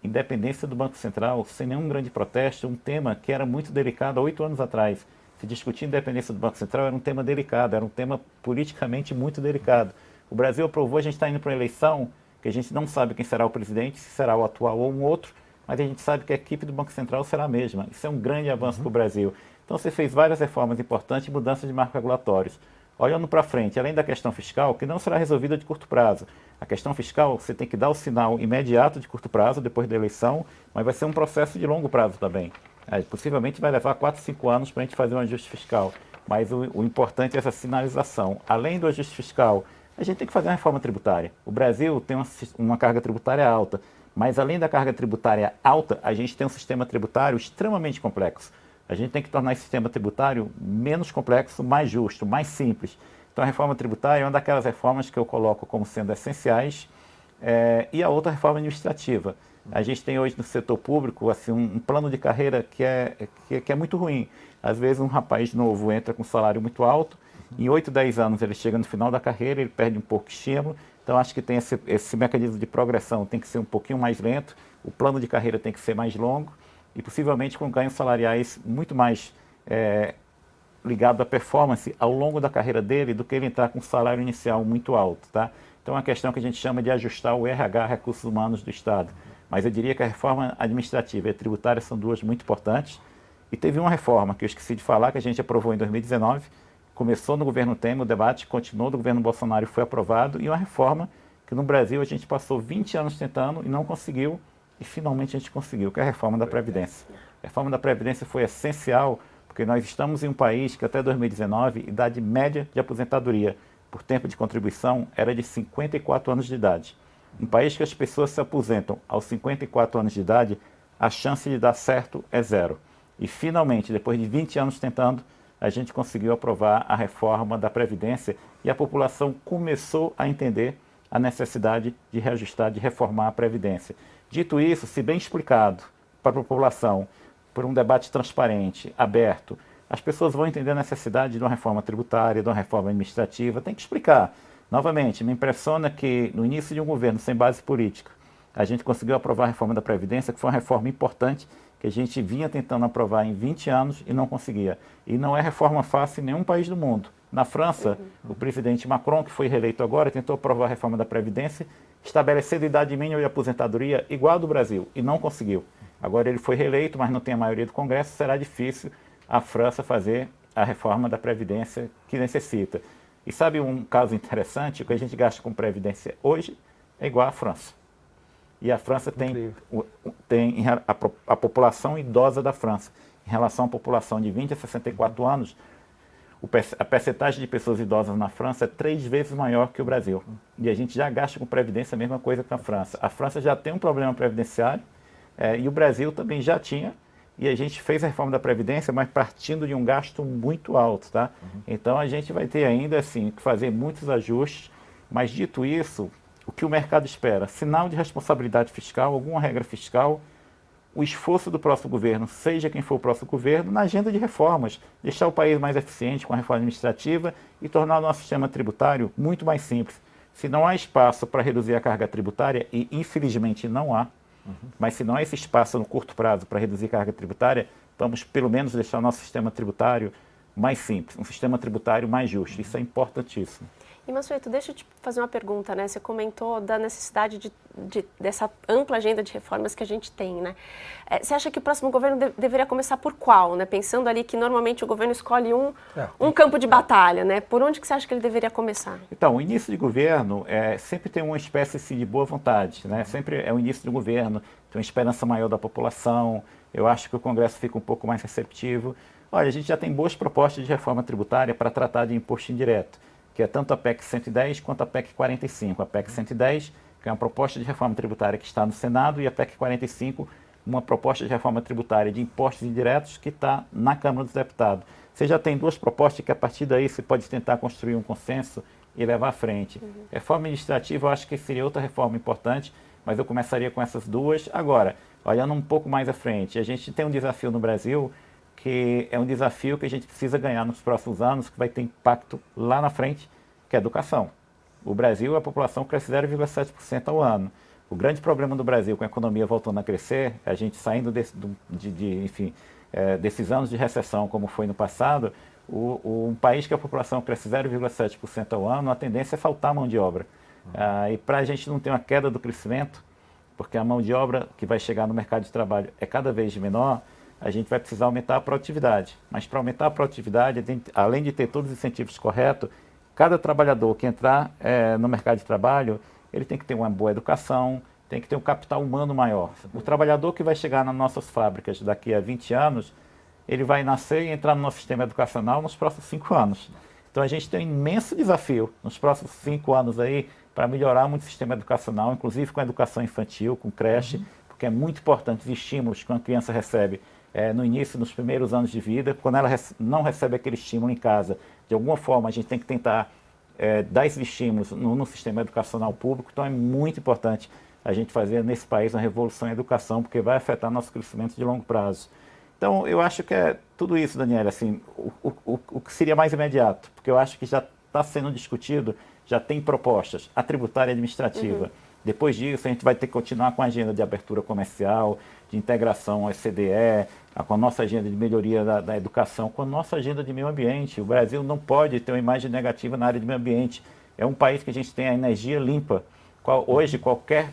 Speaker 3: independência do Banco Central sem nenhum grande protesto, um tema que era muito delicado há oito anos atrás se discutir independência do Banco Central era um tema delicado, era um tema politicamente muito delicado. O Brasil aprovou, a gente está indo para uma eleição que a gente não sabe quem será o presidente, se será o atual ou um outro, mas a gente sabe que a equipe do Banco Central será a mesma. Isso é um grande avanço uhum. para o Brasil. Então você fez várias reformas importantes e mudanças de marcos regulatórios. Olhando para frente, além da questão fiscal, que não será resolvida de curto prazo. A questão fiscal, você tem que dar o sinal imediato de curto prazo, depois da eleição, mas vai ser um processo de longo prazo também. É, possivelmente vai levar 4, 5 anos para a gente fazer um ajuste fiscal. Mas o, o, importante é essa sinalização. Além do ajuste fiscal, a gente tem que fazer uma reforma tributária. O Brasil tem uma, uma carga tributária alta, mas além da carga tributária alta, a gente tem um sistema tributário extremamente complexo. A gente tem que tornar esse sistema tributário menos complexo, mais justo, mais simples. Então, a reforma tributária é uma daquelas reformas que eu coloco como sendo essenciais. É, e a outra reforma administrativa. A gente tem hoje no setor público assim, um, um plano de carreira que é, que, que, é muito ruim. Às vezes um rapaz novo entra com um salário muito alto, em 8, 10 anos ele chega no final da carreira, ele perde um pouco de estímulo. Então acho que tem esse, esse mecanismo de progressão tem que ser um pouquinho mais lento, o plano de carreira tem que ser mais longo e possivelmente com ganhos salariais muito mais é, ligado à performance ao longo da carreira dele do que ele entrar com um salário inicial muito alto. Tá? Então é uma questão que a gente chama de ajustar o RH, recursos humanos do Estado. Mas eu diria que a reforma administrativa e tributária são duas muito importantes. E teve uma reforma que eu esqueci de falar, que a gente aprovou em 2019, começou no governo Temer, o debate continuou do governo Bolsonaro e foi aprovado, e uma reforma que no Brasil a gente passou 20 anos tentando e não conseguiu, e finalmente a gente conseguiu, que é a reforma da Previdência. A reforma da Previdência foi essencial, porque nós estamos em um país que até 2019, idade média de aposentadoria por tempo de contribuição era de 54 anos de idade. Um país que as pessoas se aposentam aos 54 anos de idade, a chance de dar certo é zero. E finalmente, depois de 20 anos tentando, a gente conseguiu aprovar a reforma da Previdência e a população começou a entender a necessidade de reajustar, de reformar a Previdência. Dito isso, se bem explicado para a população, por um debate transparente, aberto, as pessoas vão entender a necessidade de uma reforma tributária, de uma reforma administrativa, tem que explicar. Novamente, me impressiona que no início de um governo sem base política, a gente conseguiu aprovar a reforma da Previdência, que foi uma reforma importante que a gente vinha tentando aprovar em 20 anos e não conseguia. E não é reforma fácil em nenhum país do mundo. Na França, uhum. o presidente Macron, que foi reeleito agora, tentou aprovar a reforma da Previdência, estabelecendo idade mínima de aposentadoria igual a do Brasil, e não conseguiu. Agora ele foi reeleito, mas não tem a maioria do Congresso, será difícil a França fazer a reforma da Previdência que necessita. E sabe um caso interessante? O que a gente gasta com Previdência hoje é igual à França. E a França tem, tem a, a, população idosa da França. Em relação à população de 20 a 64 anos, a percentagem de pessoas idosas na França é três vezes maior que o Brasil. E a gente já gasta com Previdência a mesma coisa que a França. A França já tem um problema previdenciário é, e o Brasil também já tinha e a gente fez a reforma da Previdência, mas partindo de um gasto muito alto, tá? Uhum. Então a gente vai ter ainda assim que fazer muitos ajustes, mas dito isso, o que o mercado espera? Sinal de responsabilidade fiscal, alguma regra fiscal, o esforço do próximo governo, seja quem for o próximo governo, na agenda de reformas, deixar o país mais eficiente com a reforma administrativa e tornar o nosso sistema tributário muito mais simples. Se não há espaço para reduzir a carga tributária, e infelizmente não há, Uhum. Mas se não há esse espaço no curto prazo para reduzir carga tributária, vamos pelo menos deixar o nosso sistema tributário mais simples, um sistema tributário mais justo. Isso é importantíssimo.
Speaker 2: E Mansueto, deixa eu te fazer uma pergunta, né? Você comentou da necessidade de, de, dessa ampla agenda de reformas que a gente tem, né? É, você acha que o próximo governo de, deveria começar por qual, né? Pensando ali que normalmente o governo escolhe um, é. um campo de batalha, né? Por onde que você acha que ele deveria começar?
Speaker 3: Então, o início de governo é, sempre tem uma espécie assim, de boa vontade, né? Sempre é o início de governo, tem uma esperança maior da população. Eu acho que o Congresso fica um pouco mais receptivo. Olha, a gente já tem boas propostas de reforma tributária para tratar de imposto indireto que é tanto a PEC 110 quanto a PEC 45. A PEC 110, que é uma proposta de reforma tributária que está no Senado, e a PEC 45, uma proposta de reforma tributária de impostos indiretos que está na Câmara dos Deputados. Você já tem duas propostas que a partir daí você pode tentar construir um consenso e levar à frente. Uhum. Reforma administrativa, eu acho que seria outra reforma importante, mas eu começaria com essas duas. Agora, olhando um pouco mais à frente, a gente tem um desafio no Brasil que é um desafio que a gente precisa ganhar nos próximos anos, que vai ter impacto lá na frente, que é a educação. O Brasil, a população cresce 0,7% ao ano. O grande problema do Brasil, com a economia voltando a crescer, a gente saindo desse, de, de, enfim, é, desses anos de recessão, como foi no passado, o, o, um país que a população cresce 0,7% ao ano, a tendência é faltar mão de obra. Uhum. Ah, e para a gente não ter uma queda do crescimento, porque a mão de obra que vai chegar no mercado de trabalho é cada vez menor, a gente vai precisar aumentar a produtividade. Mas para aumentar a produtividade, além de ter todos os incentivos corretos, cada trabalhador que entrar é, no mercado de trabalho, ele tem que ter uma boa educação, tem que ter um capital humano maior. O trabalhador que vai chegar nas nossas fábricas daqui a 20 anos, ele vai nascer e entrar no nosso sistema educacional nos próximos cinco anos. Então a gente tem um imenso desafio nos próximos cinco anos aí para melhorar muito o sistema educacional, inclusive com a educação infantil, com creche, uhum. porque é muito importante os estímulos que uma criança recebe é, no início, nos primeiros anos de vida, quando ela não recebe aquele estímulo em casa. De alguma forma, a gente tem que tentar é, dar esses estímulos no, no sistema educacional público, então é muito importante a gente fazer nesse país uma revolução em educação, porque vai afetar nosso crescimento de longo prazo. Então, eu acho que é tudo isso, Daniela, assim, o, o, o que seria mais imediato, porque eu acho que já está sendo discutido, já tem propostas, a tributária administrativa. Uhum. Depois disso, a gente vai ter que continuar com a agenda de abertura comercial, de integração ao SDE, com a nossa agenda de melhoria da, da, educação, com a nossa agenda de meio ambiente. O Brasil não pode ter uma imagem negativa na área de meio ambiente. É um país que a gente tem a energia limpa. Qual, hoje, qualquer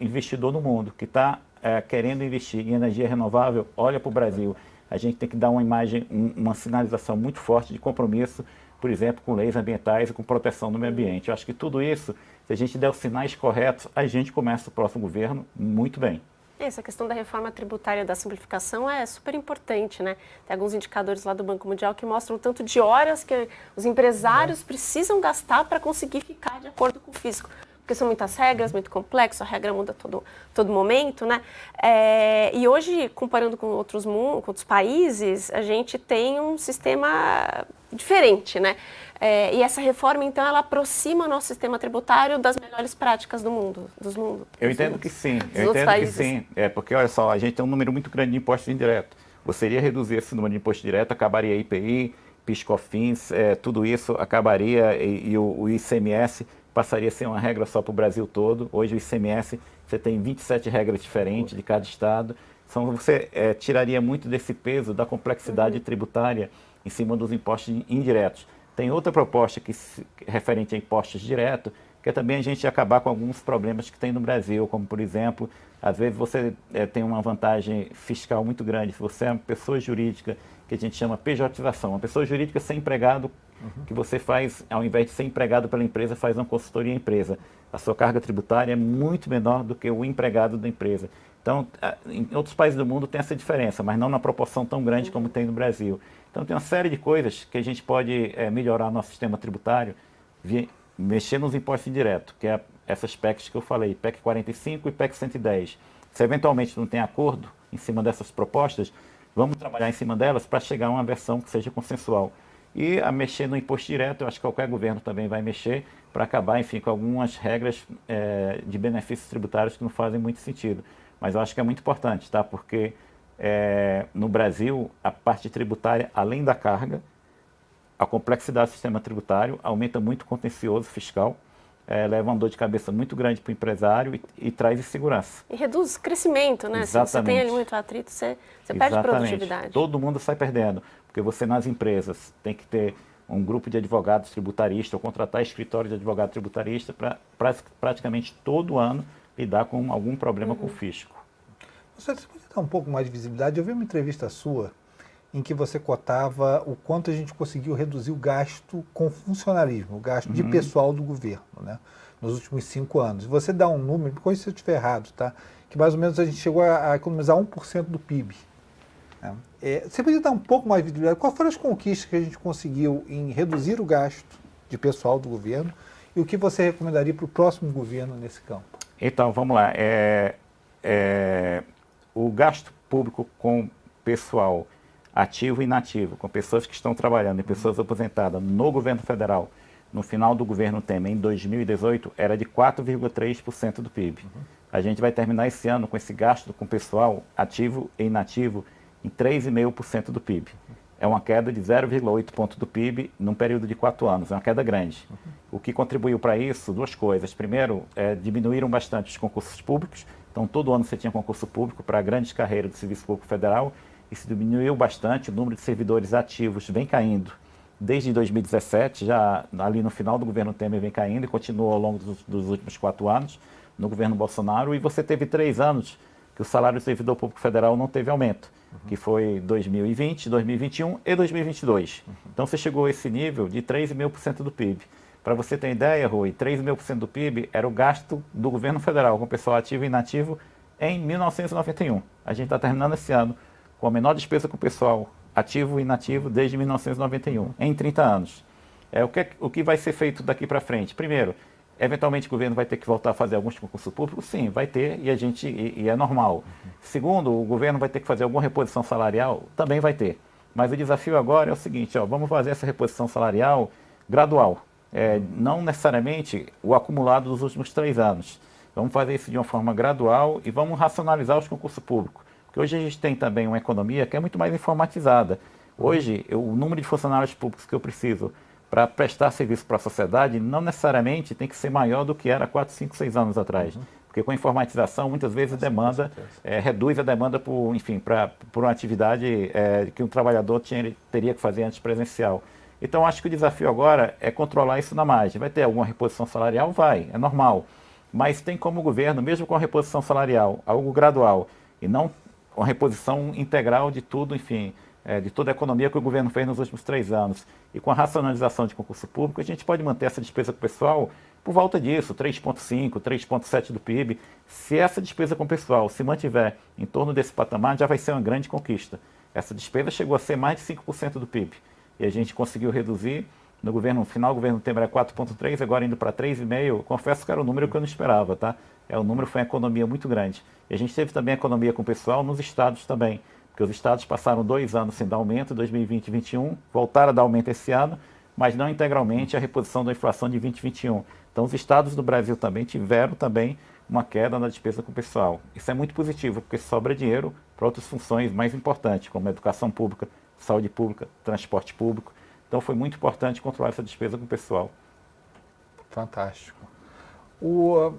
Speaker 3: investidor no mundo que está é, querendo investir em energia renovável, olha para o Brasil. A gente tem que dar uma imagem, um, uma sinalização muito forte de compromisso, por exemplo, com leis ambientais e com proteção do meio ambiente. Eu acho que tudo isso, se a gente der os sinais corretos, a gente começa o próximo governo muito bem.
Speaker 2: Essa questão da reforma tributária da simplificação é super importante, né? Tem alguns indicadores lá do Banco Mundial que mostram o tanto de horas que os empresários precisam gastar para conseguir ficar de acordo com o fisco porque são muitas regras, muito complexo, a regra muda todo, todo momento, né? É, e hoje, comparando com outros, com outros países, a gente tem um sistema diferente, né? É, e essa reforma, então, ela aproxima o nosso sistema tributário das melhores práticas do mundo, dos mundo.
Speaker 3: Eu entendo que sim, eu entendo países. que sim. É, porque, olha só, a gente tem um número muito grande de impostos indiretos. Você iria reduzir esse número de imposto direto, acabaria a IPI, PIS/COFINS, é, tudo isso acabaria e, e o, o ICMS passaria a ser uma regra só para o Brasil todo. Hoje o ICMS, você tem 27 regras diferentes de cada estado. Então você é, tiraria muito desse peso da complexidade uhum. tributária em cima dos impostos indiretos. Tem outra proposta que referente a impostos diretos, que é também a gente acabar com alguns problemas que tem no Brasil, como por exemplo, às vezes você é, tem uma vantagem fiscal muito grande. Se você é uma pessoa jurídica, que a gente chama pejotização, uma pessoa jurídica sem empregado uhum. que você faz, ao invés de ser empregado pela empresa, faz uma consultoria empresa. A sua carga tributária é muito menor do que o empregado da empresa. Então, em outros países do mundo tem essa diferença, mas não na proporção tão grande como tem no Brasil. Então, tem uma série de coisas que a gente pode é, melhorar nosso sistema tributário, via, mexer nos impostos indiretos, que é essas PECs que eu falei, PEC 45 e PEC 110. Se eventualmente não tem acordo em cima dessas propostas, vamos trabalhar em cima delas para chegar a uma versão que seja consensual. E a mexer no imposto direto, eu acho que qualquer governo também vai mexer para acabar, enfim, com algumas regras é, de benefícios tributários que não fazem muito sentido. Mas eu acho que é muito importante, tá? Porque é, no Brasil, a parte tributária, além da carga, a complexidade do sistema tributário aumenta muito o contencioso fiscal, é, leva uma dor de cabeça muito grande para o empresário e, e, traz insegurança.
Speaker 2: E reduz crescimento, né? Exatamente. Se você tem ali muito atrito, você, você perde produtividade.
Speaker 3: Todo mundo sai perdendo. Porque você nas empresas tem que ter um grupo de advogados tributaristas ou contratar escritório de advogado tributarista para pra, praticamente todo ano lidar com algum problema uhum. com o fisco.
Speaker 1: Você pode dar um pouco mais de visibilidade? Eu vi uma entrevista sua em que você cotava o quanto a gente conseguiu reduzir o gasto com funcionarismo, o gasto uhum. de pessoal do governo, né? nos últimos cinco anos. Você dá um número, me se eu estiver errado, tá? que mais ou menos a gente chegou a, a economizar 1% do PIB. Né? É, você podia dar um pouco mais de visibilidade? Quais foram as conquistas que a gente conseguiu em reduzir o gasto de pessoal do governo e o que você recomendaria para o próximo governo nesse campo?
Speaker 3: Então, vamos lá. É, é, o gasto público com pessoal ativo e inativo, com pessoas que estão trabalhando e pessoas aposentadas no governo federal, no final do governo Temer, em 2018, era de 4,3% do PIB. Uhum. A gente vai terminar esse ano com esse gasto com pessoal ativo e inativo em 3,5% do PIB. É uma queda de 0,8 ponto do PIB num período de quatro anos, é uma queda grande. O que contribuiu para isso, duas coisas. Primeiro, é, diminuíram bastante os concursos públicos, então todo ano você tinha concurso público para grandes carreiras do Serviço Público Federal, e se diminuiu bastante, o número de servidores ativos vem caindo. Desde 2017, já ali no final do governo Temer vem caindo e continuou ao longo dos, dos últimos quatro anos no governo Bolsonaro, e você teve três anos que o salário do servidor público federal não teve aumento uhum. que foi 2020, 2021 e 2022. Uhum. Então você chegou a esse nível de 3,5% do PIB. Para você ter ideia, Rui, 3,5% do PIB era o gasto do governo federal com pessoal ativo e inativo em 1991. A gente está terminando esse ano com a menor despesa com pessoal ativo e inativo desde 1991, em 30 anos. É, o, que, o que vai ser feito daqui para frente? Primeiro, eventualmente o governo vai ter que voltar a fazer alguns concursos públicos? Sim, vai ter e, a gente, e, e é normal. Uhum. Segundo, o governo vai ter que fazer alguma reposição salarial? Também vai ter. Mas o desafio agora é o seguinte, ó, vamos fazer essa reposição salarial gradual, é, não necessariamente o acumulado dos últimos três anos. Vamos fazer isso de uma forma gradual e vamos racionalizar os concursos públicos. Porque hoje a gente tem também uma economia que é muito mais informatizada. Hoje, eu, o número de funcionários públicos que eu preciso para prestar serviço para a sociedade não necessariamente tem que ser maior do que era 4, 5, 6 anos atrás. Uhum. Porque com a informatização, muitas vezes demanda, é, reduz a demanda por, enfim, para por uma atividade é, que um trabalhador tinha, teria que fazer antes presencial. Então, acho que o desafio agora é controlar isso na margem. Vai ter alguma reposição salarial? Vai, é normal. Mas tem como o governo, mesmo com a reposição salarial, algo gradual, e não uma reposição integral de tudo, enfim, é, de toda a economia que o governo fez nos últimos três anos, e com a racionalização de concurso público, a gente pode manter essa despesa com o pessoal por volta disso, 3,5%, 3,7% do PIB. Se essa despesa com o pessoal se mantiver em torno desse patamar, já vai ser uma grande conquista. Essa despesa chegou a ser mais de 5% do PIB. E a gente conseguiu reduzir. No governo, no final, o governo Temer era 4,3%, agora indo para 3,5%. Confesso que era um número que eu não esperava, tá? É, o número foi uma economia muito grande. E a gente teve também economia com o pessoal nos estados também. Porque os estados passaram dois anos sem dar aumento, 2020 e 2021, voltaram a dar aumento esse ano, mas não integralmente a reposição da inflação de 2021. Então, os estados do Brasil também tiveram também uma queda na despesa com o pessoal. Isso é muito positivo, porque sobra dinheiro para outras funções mais importantes, como educação pública, saúde pública, transporte público. Então, foi muito importante controlar essa despesa com o pessoal.
Speaker 1: Fantástico. O,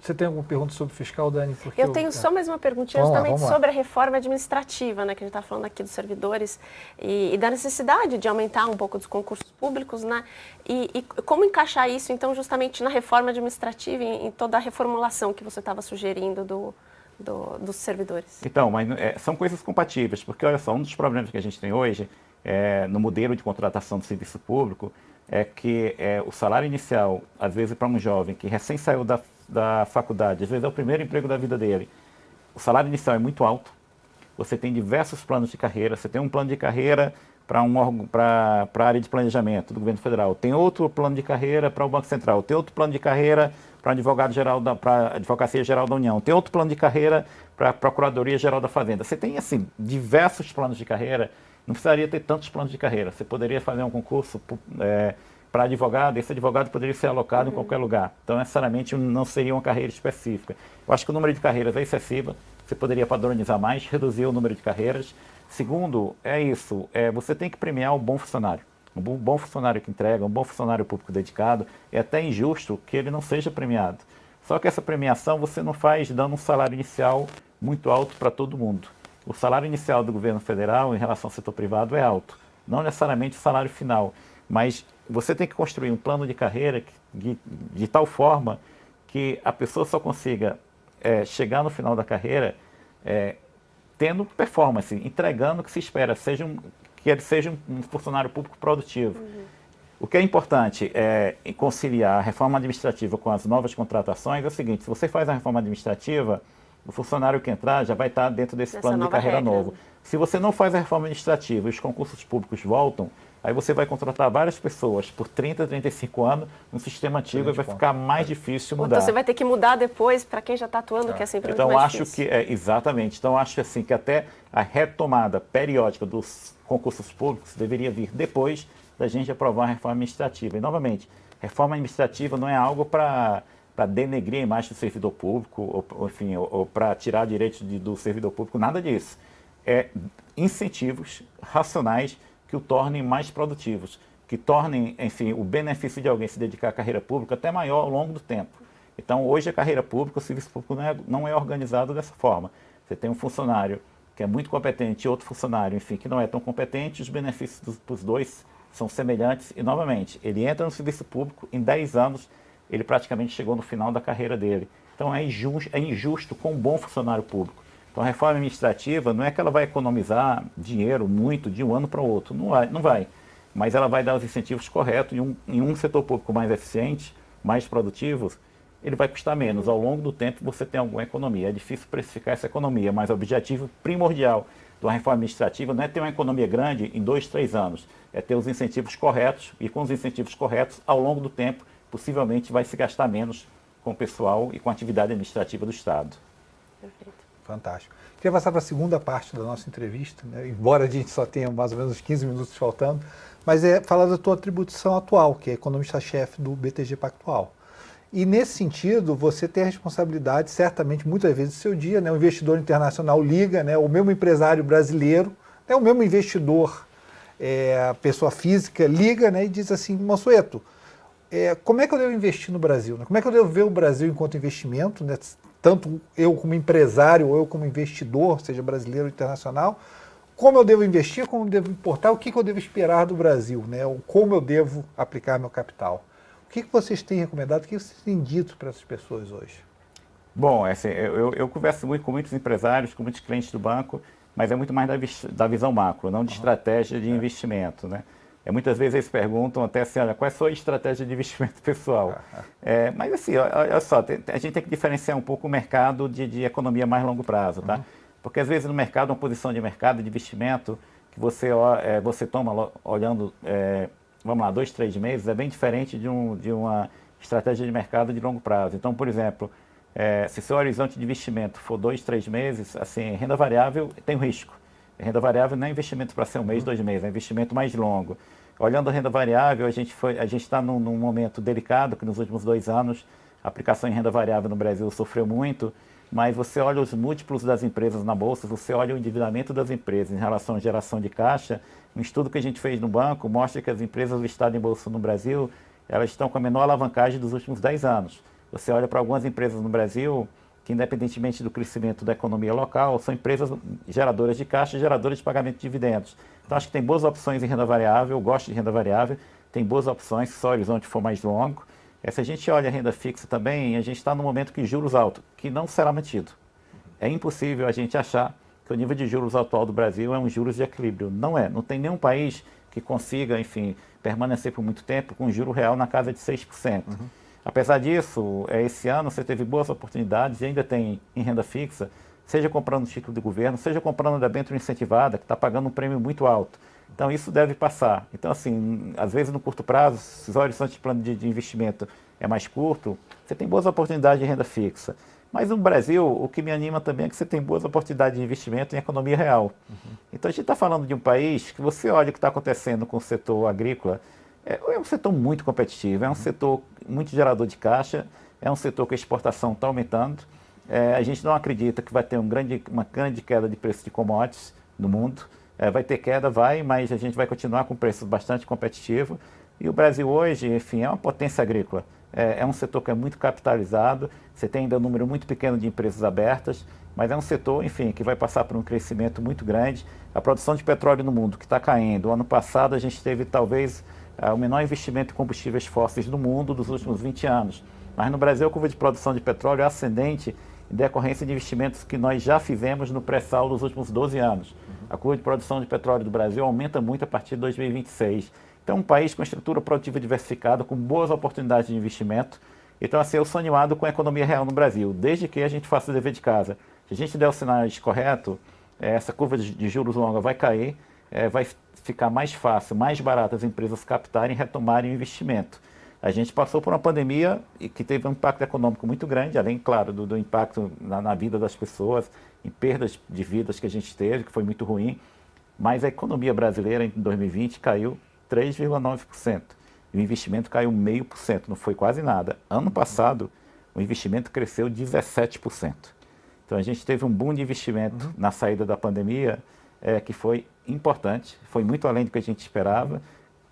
Speaker 1: você tem alguma pergunta sobre o fiscal, Dani?
Speaker 2: Porque eu tenho só mais uma perguntinha vamos justamente lá, sobre a reforma administrativa, né, que a gente está falando aqui dos servidores e, e, da necessidade de aumentar um pouco dos concursos públicos, né? E, e como encaixar isso, então, justamente na reforma administrativa, em, em toda a reformulação que você estava sugerindo do, do, dos servidores?
Speaker 3: Então, mas é, são coisas compatíveis, porque olha só, um dos problemas que a gente tem hoje é, no modelo de contratação do serviço público é que é, o salário inicial, às vezes para um jovem que recém saiu da da faculdade, às vezes é o primeiro emprego da vida dele. O salário inicial é muito alto, você tem diversos planos de carreira, você tem um plano de carreira para um, a área de planejamento do governo federal, tem outro plano de carreira para o Banco Central, tem outro plano de carreira para advogado geral da para Advocacia Geral da União, tem outro plano de carreira para Procuradoria Geral da Fazenda. Você tem assim diversos planos de carreira, não precisaria ter tantos planos de carreira. Você poderia fazer um concurso é, para advogado, esse advogado poderia ser alocado uhum. em qualquer lugar. Então, necessariamente, não seria uma carreira específica. Eu acho que o número de carreiras é excessivo, você poderia padronizar mais, reduzir o número de carreiras. Segundo, é isso, é, você tem que premiar o bom funcionário. Um bom funcionário que entrega, um bom funcionário público dedicado, é até injusto que ele não seja premiado. Só que essa premiação você não faz dando um salário inicial muito alto para todo mundo. O salário inicial do governo federal em relação ao setor privado é alto, não necessariamente o salário final, mas você tem que construir um plano de carreira de, de tal forma que a pessoa só consiga é, chegar no final da carreira é, tendo performance, entregando o que se espera, seja um, que ele seja um funcionário público produtivo. Uhum. O que é importante é conciliar a reforma administrativa com as novas contratações é o seguinte: se você faz a reforma administrativa, o funcionário que entrar já vai estar dentro desse Essa plano de carreira regra. novo. Se você não faz a reforma administrativa e os concursos públicos voltam, Aí você vai contratar várias pessoas por 30, 35 anos no sistema antigo e vai ficar mais difícil mudar.
Speaker 2: Então você vai ter que mudar depois para quem já está atuando, é. que é sempre
Speaker 3: então,
Speaker 2: muito
Speaker 3: mais acho
Speaker 2: difícil.
Speaker 3: que é, exatamente. Então acho assim que até a retomada periódica dos concursos públicos deveria vir depois da gente aprovar a reforma administrativa. E novamente, reforma administrativa não é algo para para denegrir a imagem do servidor público, ou, ou enfim, ou, ou para tirar direitos do servidor público, nada disso. É incentivos racionais que o tornem mais produtivos, que tornem, enfim, o benefício de alguém se dedicar à carreira pública até maior ao longo do tempo. Então, hoje a carreira pública, o serviço público não é, não é organizado dessa forma. Você tem um funcionário que é muito competente e outro funcionário, enfim, que não é tão competente, os benefícios dos, dos dois são semelhantes e, novamente, ele entra no serviço público, em 10 anos, ele praticamente chegou no final da carreira dele. Então, é injusto, é injusto com um bom funcionário público. Então, a reforma administrativa não é que ela vai economizar dinheiro muito de um ano para o outro, não vai, não vai. mas ela vai dar os incentivos corretos em um, em um setor público mais eficiente, mais produtivo, ele vai custar menos. Ao longo do tempo você tem alguma economia. É difícil precificar essa economia, mas o objetivo primordial de uma reforma administrativa não é ter uma economia grande em dois, três anos, é ter os incentivos corretos e com os incentivos corretos, ao longo do tempo, possivelmente vai se gastar menos com o pessoal e com a atividade administrativa do Estado.
Speaker 1: Perfeito. Fantástico. Queria passar para a segunda parte da nossa entrevista, né? embora a gente só tenha mais ou menos 15 minutos faltando, mas é falar da tua atribuição atual, que é economista-chefe do BTG Pactual. E nesse sentido, você tem a responsabilidade, certamente, muitas vezes do seu dia, né? o investidor internacional liga, né? o mesmo empresário brasileiro, né? o mesmo investidor, é, pessoa física, liga né? e diz assim, Mansueto, é, como é que eu devo investir no Brasil? Né? Como é que eu devo ver o Brasil enquanto investimento, né? Tanto eu como empresário ou eu como investidor, seja brasileiro ou internacional, como eu devo investir, como eu devo importar, o que, que eu devo esperar do Brasil, né? como eu devo aplicar meu capital. O que, que vocês têm recomendado, o que vocês têm dito para essas pessoas hoje?
Speaker 3: Bom, é assim, eu, eu, converso muito com muitos empresários, com muitos clientes do banco, mas é muito mais da, da visão macro, não de estratégia de é. investimento. Né? É, muitas vezes eles perguntam até assim, olha, qual é a sua estratégia de investimento pessoal? É, mas assim, olha só, tem, a gente tem que diferenciar um pouco o mercado de, de economia mais longo prazo, tá? Uhum. Porque às vezes no mercado, uma posição de mercado de investimento que você, é, você toma olhando, é, vamos lá, dois, três meses, é bem diferente de, um, de uma estratégia de mercado de longo prazo. Então, por exemplo, é, se seu horizonte de investimento for dois, três meses, assim, renda variável tem um risco. Renda variável não é investimento para ser um mês, uhum. dois meses, é investimento mais longo. Olhando a renda variável, a gente foi, a gente está num, num, momento delicado que nos últimos dois anos a aplicação em renda variável no Brasil sofreu muito, mas você olha os múltiplos das empresas na bolsa, você olha o endividamento das empresas em relação à geração de caixa. Um estudo que a gente fez no banco mostra que as empresas listadas em bolsa no Brasil elas estão com a menor alavancagem dos últimos 10 anos. Você olha para algumas empresas no Brasil, que independentemente do crescimento da economia local, são empresas geradoras de caixa, geradoras de pagamento de dividendos. Então acho que tem boas opções em renda variável, gosto de renda variável, tem boas opções se o horizonte for mais longo. É, se a gente olha a renda fixa também, a gente está no momento que juros altos, que não será mantido. É impossível a gente achar que o nível de juros atual do Brasil é um juros de equilíbrio. Não é. Não tem nenhum país que consiga, enfim, permanecer por muito tempo com juro real na casa de 6%. Uhum. Apesar disso, é, esse ano você teve boas oportunidades e ainda tem em renda fixa, seja comprando título de governo, seja comprando debênture incentivada, que está pagando um prêmio muito alto. Então isso deve passar. Então, assim, às vezes no curto prazo, se o horizonte de plano de, de investimento é mais curto, você tem boas oportunidades de renda fixa. Mas no Brasil, o que me anima também é que você tem boas oportunidades de investimento em economia real. Uhum. Então a gente está falando de um país que você olha o que está acontecendo com o setor agrícola, é, é um setor muito competitivo, é um setor muito gerador de caixa, é um setor que a exportação está aumentando. É, a gente não acredita que vai ter um grande, uma grande queda de preço de commodities no mundo. É, vai ter queda, vai, mas a gente vai continuar com preços bastante competitivos. E o Brasil hoje, enfim, é uma potência agrícola. É, é, um setor que é muito capitalizado, você tem ainda um número muito pequeno de empresas abertas, mas é um setor, enfim, que vai passar por um crescimento muito grande. A produção de petróleo no mundo que está caindo. O ano passado a gente teve talvez é o menor investimento em combustíveis fósseis do mundo dos últimos 20 anos. Mas no Brasil, a curva de produção de petróleo é ascendente em decorrência de investimentos que nós já fizemos no pré-sal dos últimos 12 anos. A curva de produção de petróleo do Brasil aumenta muito a partir de 2026. Então, um país com estrutura produtiva diversificada, com boas oportunidades de investimento. Então, assim, eu sou animado com a economia real no Brasil, desde que a gente faça o dever de casa. Se a gente der o sinal correto, essa curva de juros longa vai cair, é, vai ficar mais fácil, mais barato as empresas captarem e retomarem o investimento. A gente passou por uma pandemia que teve um impacto econômico muito grande, além, claro, do, do impacto na, na, vida das pessoas, em perdas de vidas que a gente teve, que foi muito ruim. Mas a economia brasileira em 2020 caiu 3,9%. E o investimento caiu 0,5%, não foi quase nada. Ano passado, o investimento cresceu 17%. Então a gente teve um boom de investimento uhum. na saída da pandemia é, que foi importante, foi muito além do que a gente esperava.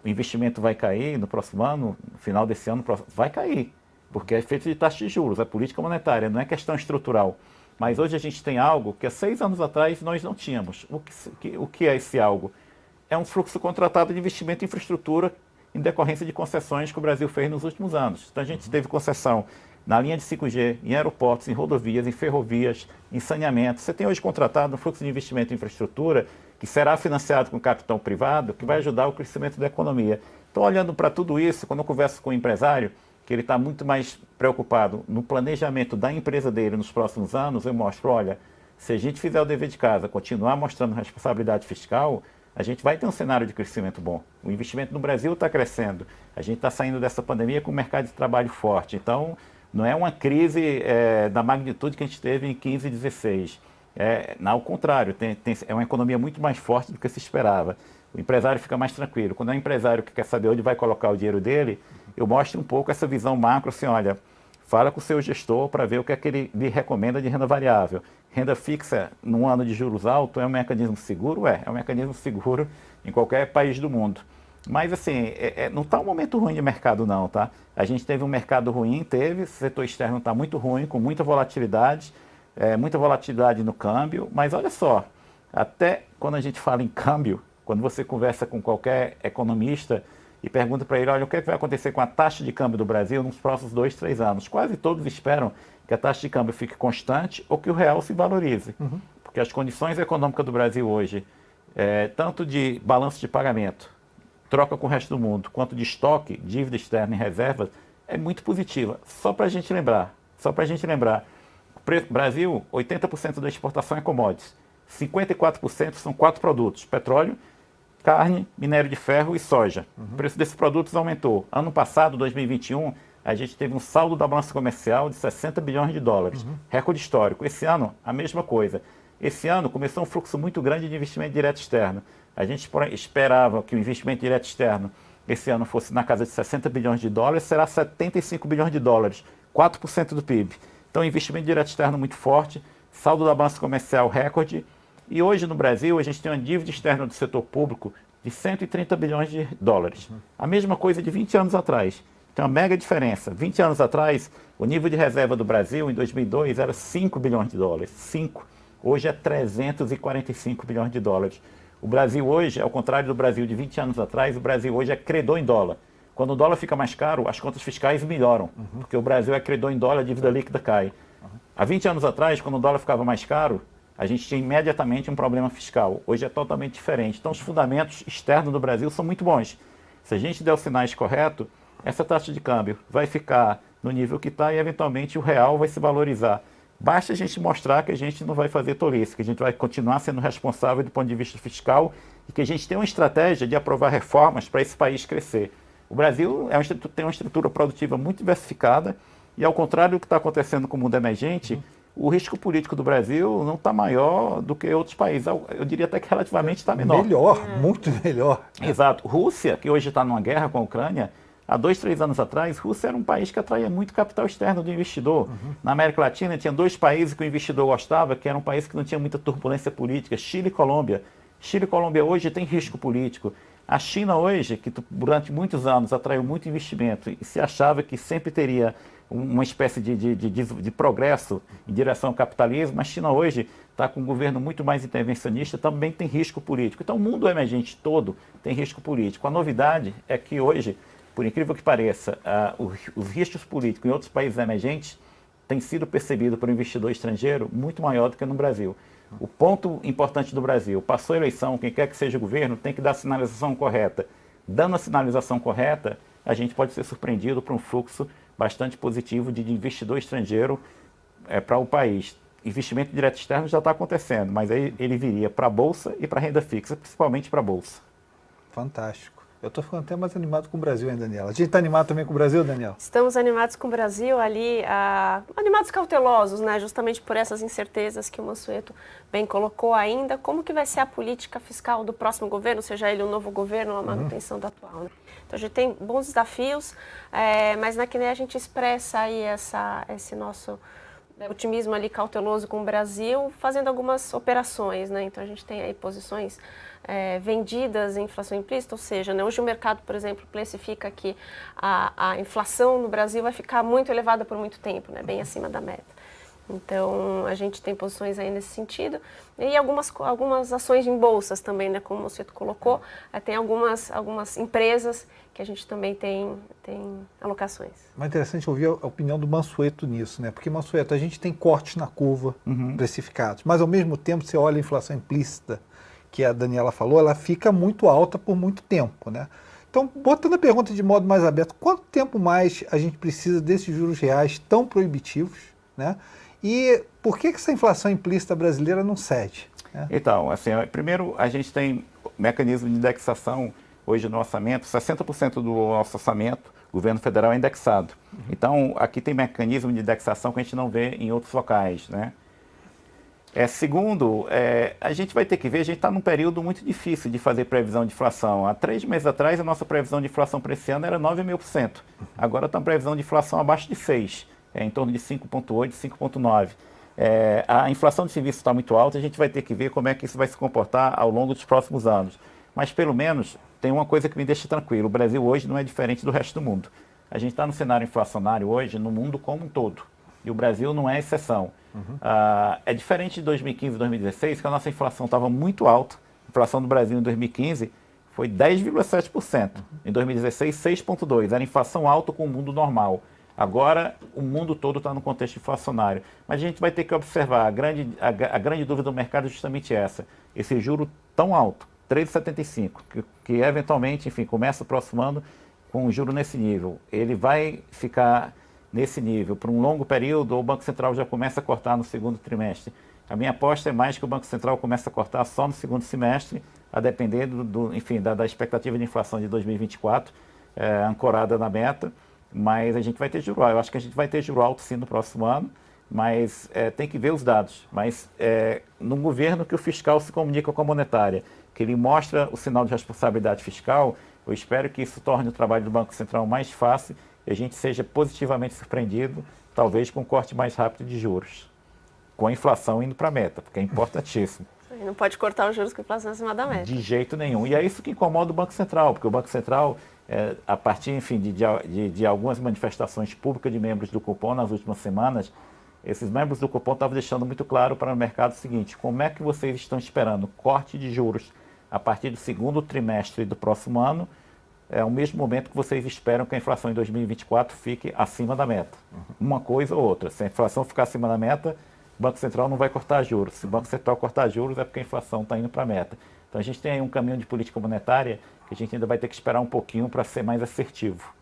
Speaker 3: O investimento vai cair no próximo ano, no final desse ano, vai cair, porque é feito de taxa de juros, é política monetária, não é questão estrutural. Mas hoje a gente tem algo que há seis anos atrás nós não tínhamos. O que, o que é esse algo? É um fluxo contratado de investimento em infraestrutura em decorrência de concessões que o Brasil fez nos últimos anos. Então a gente uhum. teve concessão na linha de 5G, em aeroportos, em rodovias, em ferrovias, em saneamento. Você tem hoje contratado um fluxo de investimento em infraestrutura que será financiado com capital privado, que vai ajudar o crescimento da economia. Então, olhando para tudo isso, quando eu converso com o um empresário, que ele está muito mais preocupado no planejamento da empresa dele nos próximos anos, eu mostro, olha, se a gente fizer o dever de casa, continuar mostrando responsabilidade fiscal, a gente vai ter um cenário de crescimento bom. O investimento no Brasil está crescendo. A gente está saindo dessa pandemia com um mercado de trabalho forte. Então, não é uma crise é, da magnitude que a gente teve em 15 e 16. É, ao contrário, tem, tem, é uma economia muito mais forte do que se esperava. O empresário fica mais tranquilo. Quando é um empresário que quer saber onde vai colocar o dinheiro dele, eu mostro um pouco essa visão macro, assim, olha, fala com o seu gestor para ver o que é que ele lhe recomenda de renda variável. Renda fixa num ano de juros alto é um mecanismo seguro? É, é um mecanismo seguro em qualquer país do mundo. Mas assim, é, é, não está um momento ruim de mercado não, tá? A gente teve um mercado ruim, teve, o setor externo está muito ruim, com muita volatilidade, é, muita volatilidade no câmbio, mas olha só, até quando a gente fala em câmbio, quando você conversa com qualquer economista e pergunta para ele, olha, o que, é que vai acontecer com a taxa de câmbio do Brasil nos próximos dois, três anos? Quase todos esperam que a taxa de câmbio fique constante ou que o real se valorize. Uhum. Porque as condições econômicas do Brasil hoje, é, tanto de balanço de pagamento, troca com o resto do mundo, quanto de estoque, dívida externa e reservas, é muito positiva. Só para a gente lembrar, só para a gente lembrar, Brasil, 80% da exportação é commodities, 54% são quatro produtos, petróleo, carne, minério de ferro e soja. Uhum. O preço desses produtos aumentou. Ano passado, 2021, a gente teve um saldo da balança comercial de 60 bilhões de dólares, uhum. recorde histórico. Esse ano, a mesma coisa. Esse ano começou um fluxo muito grande de investimento direto externo. A gente esperava que o investimento direto externo esse ano fosse na casa de 60 bilhões de dólares, será 75 bilhões de dólares, 4% do PIB. Então, investimento direto externo muito forte, saldo da balança comercial recorde. E hoje no Brasil, a gente tem uma dívida externa do setor público de 130 bilhões de dólares. A mesma coisa de 20 anos atrás. Tem uma mega diferença. 20 anos atrás, o nível de reserva do Brasil em 2002 era 5 bilhões de dólares. 5. Hoje é 345 bilhões de dólares. O Brasil hoje, ao contrário do Brasil de 20 anos atrás, o Brasil hoje é credor em dólar. Quando o dólar fica mais caro, as contas fiscais melhoram, uhum. porque o Brasil é credor em dólar, a dívida líquida cai. Uhum. Há 20 anos atrás, quando o dólar ficava mais caro, a gente tinha imediatamente um problema fiscal. Hoje é totalmente diferente. Então, os fundamentos externos do Brasil são muito bons. Se a gente der os sinais corretos, essa taxa de câmbio vai ficar no nível que está e, eventualmente, o real vai se valorizar. Basta a gente mostrar que a gente não vai fazer tolice, que a gente vai continuar sendo responsável do ponto de vista fiscal e que a gente tem uma estratégia de aprovar reformas para esse país crescer. O Brasil é tem uma estrutura produtiva muito diversificada e, ao contrário do que está acontecendo com o mundo emergente, o risco político do Brasil não está maior do que outros países. Eu diria até que relativamente está menor.
Speaker 1: Melhor, muito melhor.
Speaker 3: Exato. Rússia, que hoje está numa guerra com a Ucrânia, Há dois, três anos atrás, Rússia era um país que atraía muito capital externo do investidor. Uhum. Na América Latina, tinha dois países que o investidor gostava, que eram um países que não tinha muita turbulência política, Chile e Colômbia. Chile e Colômbia hoje tem risco político. A China hoje, que durante muitos anos atraiu muito investimento e se achava que sempre teria uma espécie de, de, de, de progresso em direção ao capitalismo, a China hoje está com um governo muito mais intervencionista, também tem risco político. Então o mundo emergente todo tem risco político. A novidade é que hoje por incrível que pareça, uh, os riscos políticos em outros países emergentes têm sido percebidos por um investidor estrangeiro muito maior do que no Brasil. O ponto importante do Brasil, passou a eleição, quem quer que seja o governo, tem que dar a sinalização correta. Dando a sinalização correta, a gente pode ser surpreendido por um fluxo bastante positivo de investidor estrangeiro é, para o país. Investimento direto externo já está acontecendo, mas aí ele viria para a Bolsa e para a renda fixa, principalmente para a Bolsa.
Speaker 1: Fantástico. Eu estou ficando até mais animado com o Brasil, hein, Daniela? A gente está animado também com o Brasil, Daniel?
Speaker 2: Estamos animados com o Brasil ali, ah, animados cautelosos, né? Justamente por essas incertezas que o Mansueto bem colocou ainda. Como que vai ser a política fiscal do próximo governo, seja ele um novo governo ou a uhum. manutenção uhum. da atual, né? Então a gente tem bons desafios, é, mas na QNE a gente expressa aí essa, esse nosso otimismo ali cauteloso com o Brasil, fazendo algumas operações, né? Então a gente tem aí posições é, vendidas em inflação implícita, ou seja, né, hoje o mercado, por exemplo, classifica que a, a, inflação no Brasil vai ficar muito elevada por muito tempo, né, bem acima da meta. Então, a gente tem posições aí nesse sentido. E algumas, algumas ações em bolsas também, né? Como você colocou, eh, tem algumas, algumas empresas que a gente também tem, tem alocações.
Speaker 1: Mas é interessante ouvir a opinião do Mansueto nisso, né? Porque, Mansueto, a gente tem cortes na curva uhum. precificados, mas ao mesmo tempo você olha a inflação implícita, que a Daniela falou, ela fica muito alta por muito tempo, né? Então, botando a pergunta de modo mais aberto, quanto tempo mais a gente precisa desses juros reais tão proibitivos, né? E por que, que essa inflação implícita brasileira não cede?
Speaker 3: Né? Então, assim, primeiro a gente tem mecanismo de indexação hoje no orçamento, 60% do nosso orçamento, governo federal é indexado. Uhum. Então, aqui tem mecanismo de indexação que a gente não vê em outros locais, né? É, segundo, é, a gente vai ter que ver, a gente está num período muito difícil de fazer previsão de inflação. Há três meses atrás, a nossa previsão de inflação para esse ano era 9,5%. Agora está uma previsão de inflação abaixo de 6%, é, em torno de 5,8%, 5,9%. É, a inflação de serviços está muito alta, a gente vai ter que ver como é que isso vai se comportar ao longo dos próximos anos. Mas, pelo menos, tem uma coisa que me deixa tranquilo. O Brasil hoje não é diferente do resto do mundo. A gente está no cenário inflacionário hoje no mundo como um todo. E o Brasil não é exceção. Uhum. Ah, é diferente de 2015 e 2016, que a nossa inflação estava muito alta. A inflação do Brasil em 2015 foi 10,7%. Uhum. Em 2016, 6,2%. Era inflação alta com o mundo normal. Agora, o mundo todo está no contexto inflacionário. Mas a gente vai ter que observar, a grande, a, a grande dúvida do mercado é justamente essa. Esse juro tão alto, 3,75, que, que eventualmente, enfim, começa o próximo ano com um juro nesse nível. Ele vai ficar nesse nível por um longo período ou o Banco Central já começa a cortar no segundo trimestre? A minha aposta é mais que o Banco Central comece a cortar só no segundo semestre, a depender do, do enfim, da, da, expectativa de inflação de 2024, é, ancorada na meta, mas a gente vai ter juro alto. Eu acho que a gente vai ter juro alto sim no próximo ano, mas é, tem que ver os dados. Mas é, num governo que o fiscal se comunica com a monetária, que ele mostra o sinal de responsabilidade fiscal, eu espero que isso torne o trabalho do Banco Central mais fácil a gente seja positivamente surpreendido, talvez com um corte mais rápido de juros, com a inflação indo para a meta, porque é importantíssimo.
Speaker 2: Não pode cortar os juros com a inflação acima da meta.
Speaker 3: De jeito nenhum. E é isso que incomoda o Banco Central, porque o Banco Central, é, a partir enfim, de, de, de, algumas manifestações públicas de membros do cupom nas últimas semanas, esses membros do cupom estavam deixando muito claro para o mercado o seguinte: como é que vocês estão esperando corte de juros a partir do segundo trimestre do próximo ano é o mesmo momento que vocês esperam que a inflação em 2024 fique acima da meta. Uma coisa ou outra. Se a inflação ficar acima da meta, o Banco Central não vai cortar juros. Se o Banco Central cortar juros, é porque a inflação está indo para a meta. Então a gente tem aí um caminho de política monetária que a gente ainda vai ter que esperar um pouquinho para ser mais assertivo.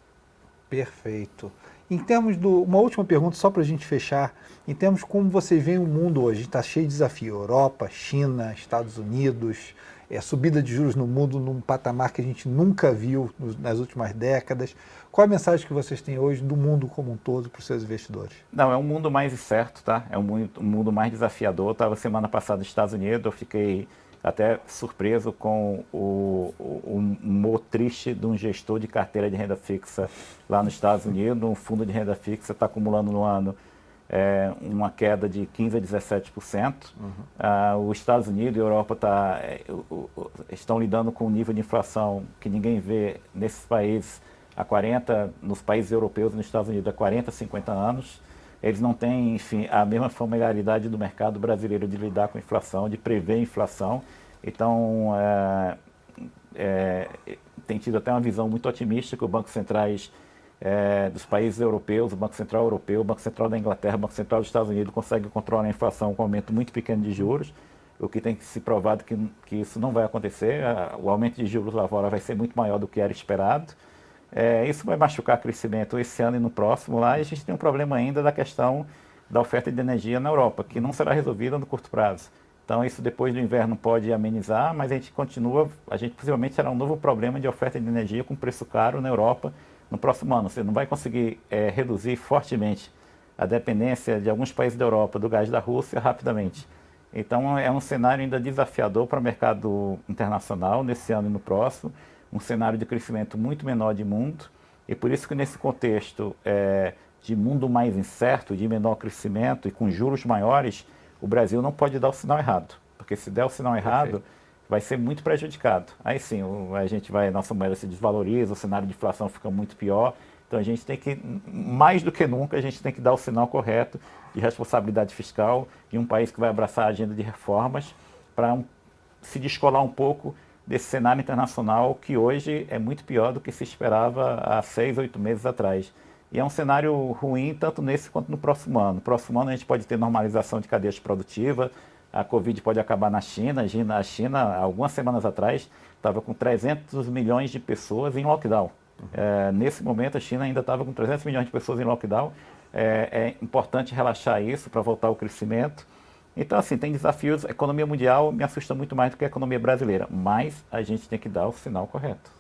Speaker 1: Perfeito. Em termos do. Uma última pergunta, só para a gente fechar. Em termos como vocês veem o mundo hoje, está cheio de desafio. Europa, China, Estados Unidos, é, subida de juros no mundo num patamar que a gente nunca viu nas últimas décadas. Qual a mensagem que vocês têm hoje do mundo como um todo para os seus investidores?
Speaker 3: Não, é um mundo mais incerto, tá? É um mundo, um mundo mais desafiador. Estava semana passada nos Estados Unidos, eu fiquei até surpreso com o, o, humor triste de um gestor de carteira de renda fixa lá nos Estados Unidos. Um fundo de renda fixa está acumulando no ano é, uma queda de 15% a 17%. Uhum. Ah, os Estados Unidos e a Europa tá, é, estão lidando com um nível de inflação que ninguém vê nesses países há 40, nos países europeus e nos Estados Unidos há 40, 50 anos. Eles não têm, enfim, a mesma familiaridade do mercado brasileiro de lidar com inflação, de prever inflação. Então, é, é tem tido até uma visão muito otimista que o Banco Centrais é, dos países europeus, o Banco Central Europeu, o Banco Central da Inglaterra, o Banco Central dos Estados Unidos consegue controlar a inflação com um aumento muito pequeno de juros, o que tem que se provado que, que isso não vai acontecer. O aumento de juros lá fora vai ser muito maior do que era esperado. É, isso vai machucar o crescimento esse ano e no próximo lá. E a gente tem um problema ainda da questão da oferta de energia na Europa, que não será resolvida no curto prazo. Então isso depois do inverno pode amenizar, mas a gente continua, a gente possivelmente terá um novo problema de oferta de energia com preço caro na Europa no próximo ano. Você não vai conseguir é, reduzir fortemente a dependência de alguns países da Europa do gás da Rússia rapidamente. Então é um cenário ainda desafiador para o mercado internacional nesse ano e no próximo, um cenário de crescimento muito menor de mundo, e por isso que nesse contexto é, de mundo mais incerto, de menor crescimento e com juros maiores, o Brasil não pode dar o sinal errado, porque se der o sinal errado, Perfeito vai ser muito prejudicado. Aí sim, a gente vai, nossa moeda se desvaloriza, o cenário de inflação fica muito pior Então a gente tem que, mais do que nunca, a gente tem que dar o sinal correto de responsabilidade fiscal de um país que vai abraçar a agenda de reformas para um, se descolar um pouco desse cenário internacional que hoje é muito pior do que se esperava há seis, oito meses atrás. E é um cenário ruim tanto nesse quanto no próximo ano. No próximo ano a gente pode ter normalização de cadeias produtivas, a Covid pode acabar na China. A China, algumas semanas atrás, estava com 300 milhões de pessoas em lockdown. É, nesse momento, a China ainda estava com 300 milhões de pessoas em lockdown. É, é importante relaxar isso para voltar ao crescimento. Então, assim, tem desafios. A economia mundial me assusta muito mais do que a economia brasileira, mas a gente tem que dar o sinal correto.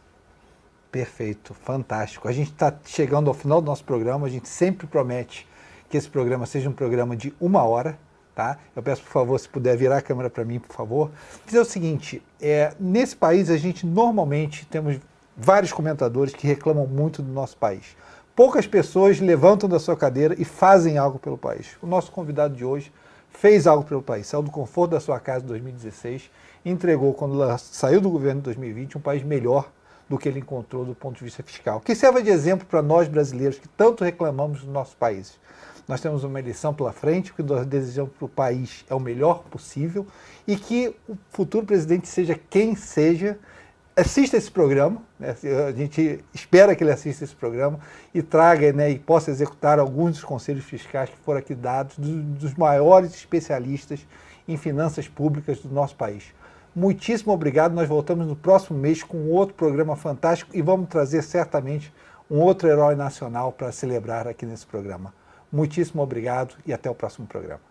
Speaker 1: Perfeito, fantástico. A gente está chegando ao final do nosso programa. A gente sempre promete que esse programa seja um programa de uma hora. Tá? Eu peço, por favor, se puder virar a câmera para mim, por favor. Dizer o seguinte: é, nesse país a gente normalmente temos vários comentadores que reclamam muito do nosso país. Poucas pessoas levantam da sua cadeira e fazem algo pelo país. O nosso convidado de hoje fez algo pelo país, saiu do conforto da sua casa em 2016, entregou, quando saiu do governo em 2020, um país melhor do que ele encontrou do ponto de vista fiscal. Que serva de exemplo para nós brasileiros que tanto reclamamos do nosso país. Nós temos uma eleição pela frente, o que nós desejamos para o país é o melhor possível e que o futuro presidente seja quem seja, assista esse programa, né? a gente espera que ele assista esse programa e traga né, e possa executar alguns dos conselhos fiscais que foram aqui dados do, dos maiores especialistas em finanças públicas do nosso país. Muitíssimo obrigado. Nós voltamos no próximo mês com outro programa fantástico e vamos trazer certamente um outro herói nacional para celebrar aqui nesse programa. Muitíssimo obrigado e até o próximo programa.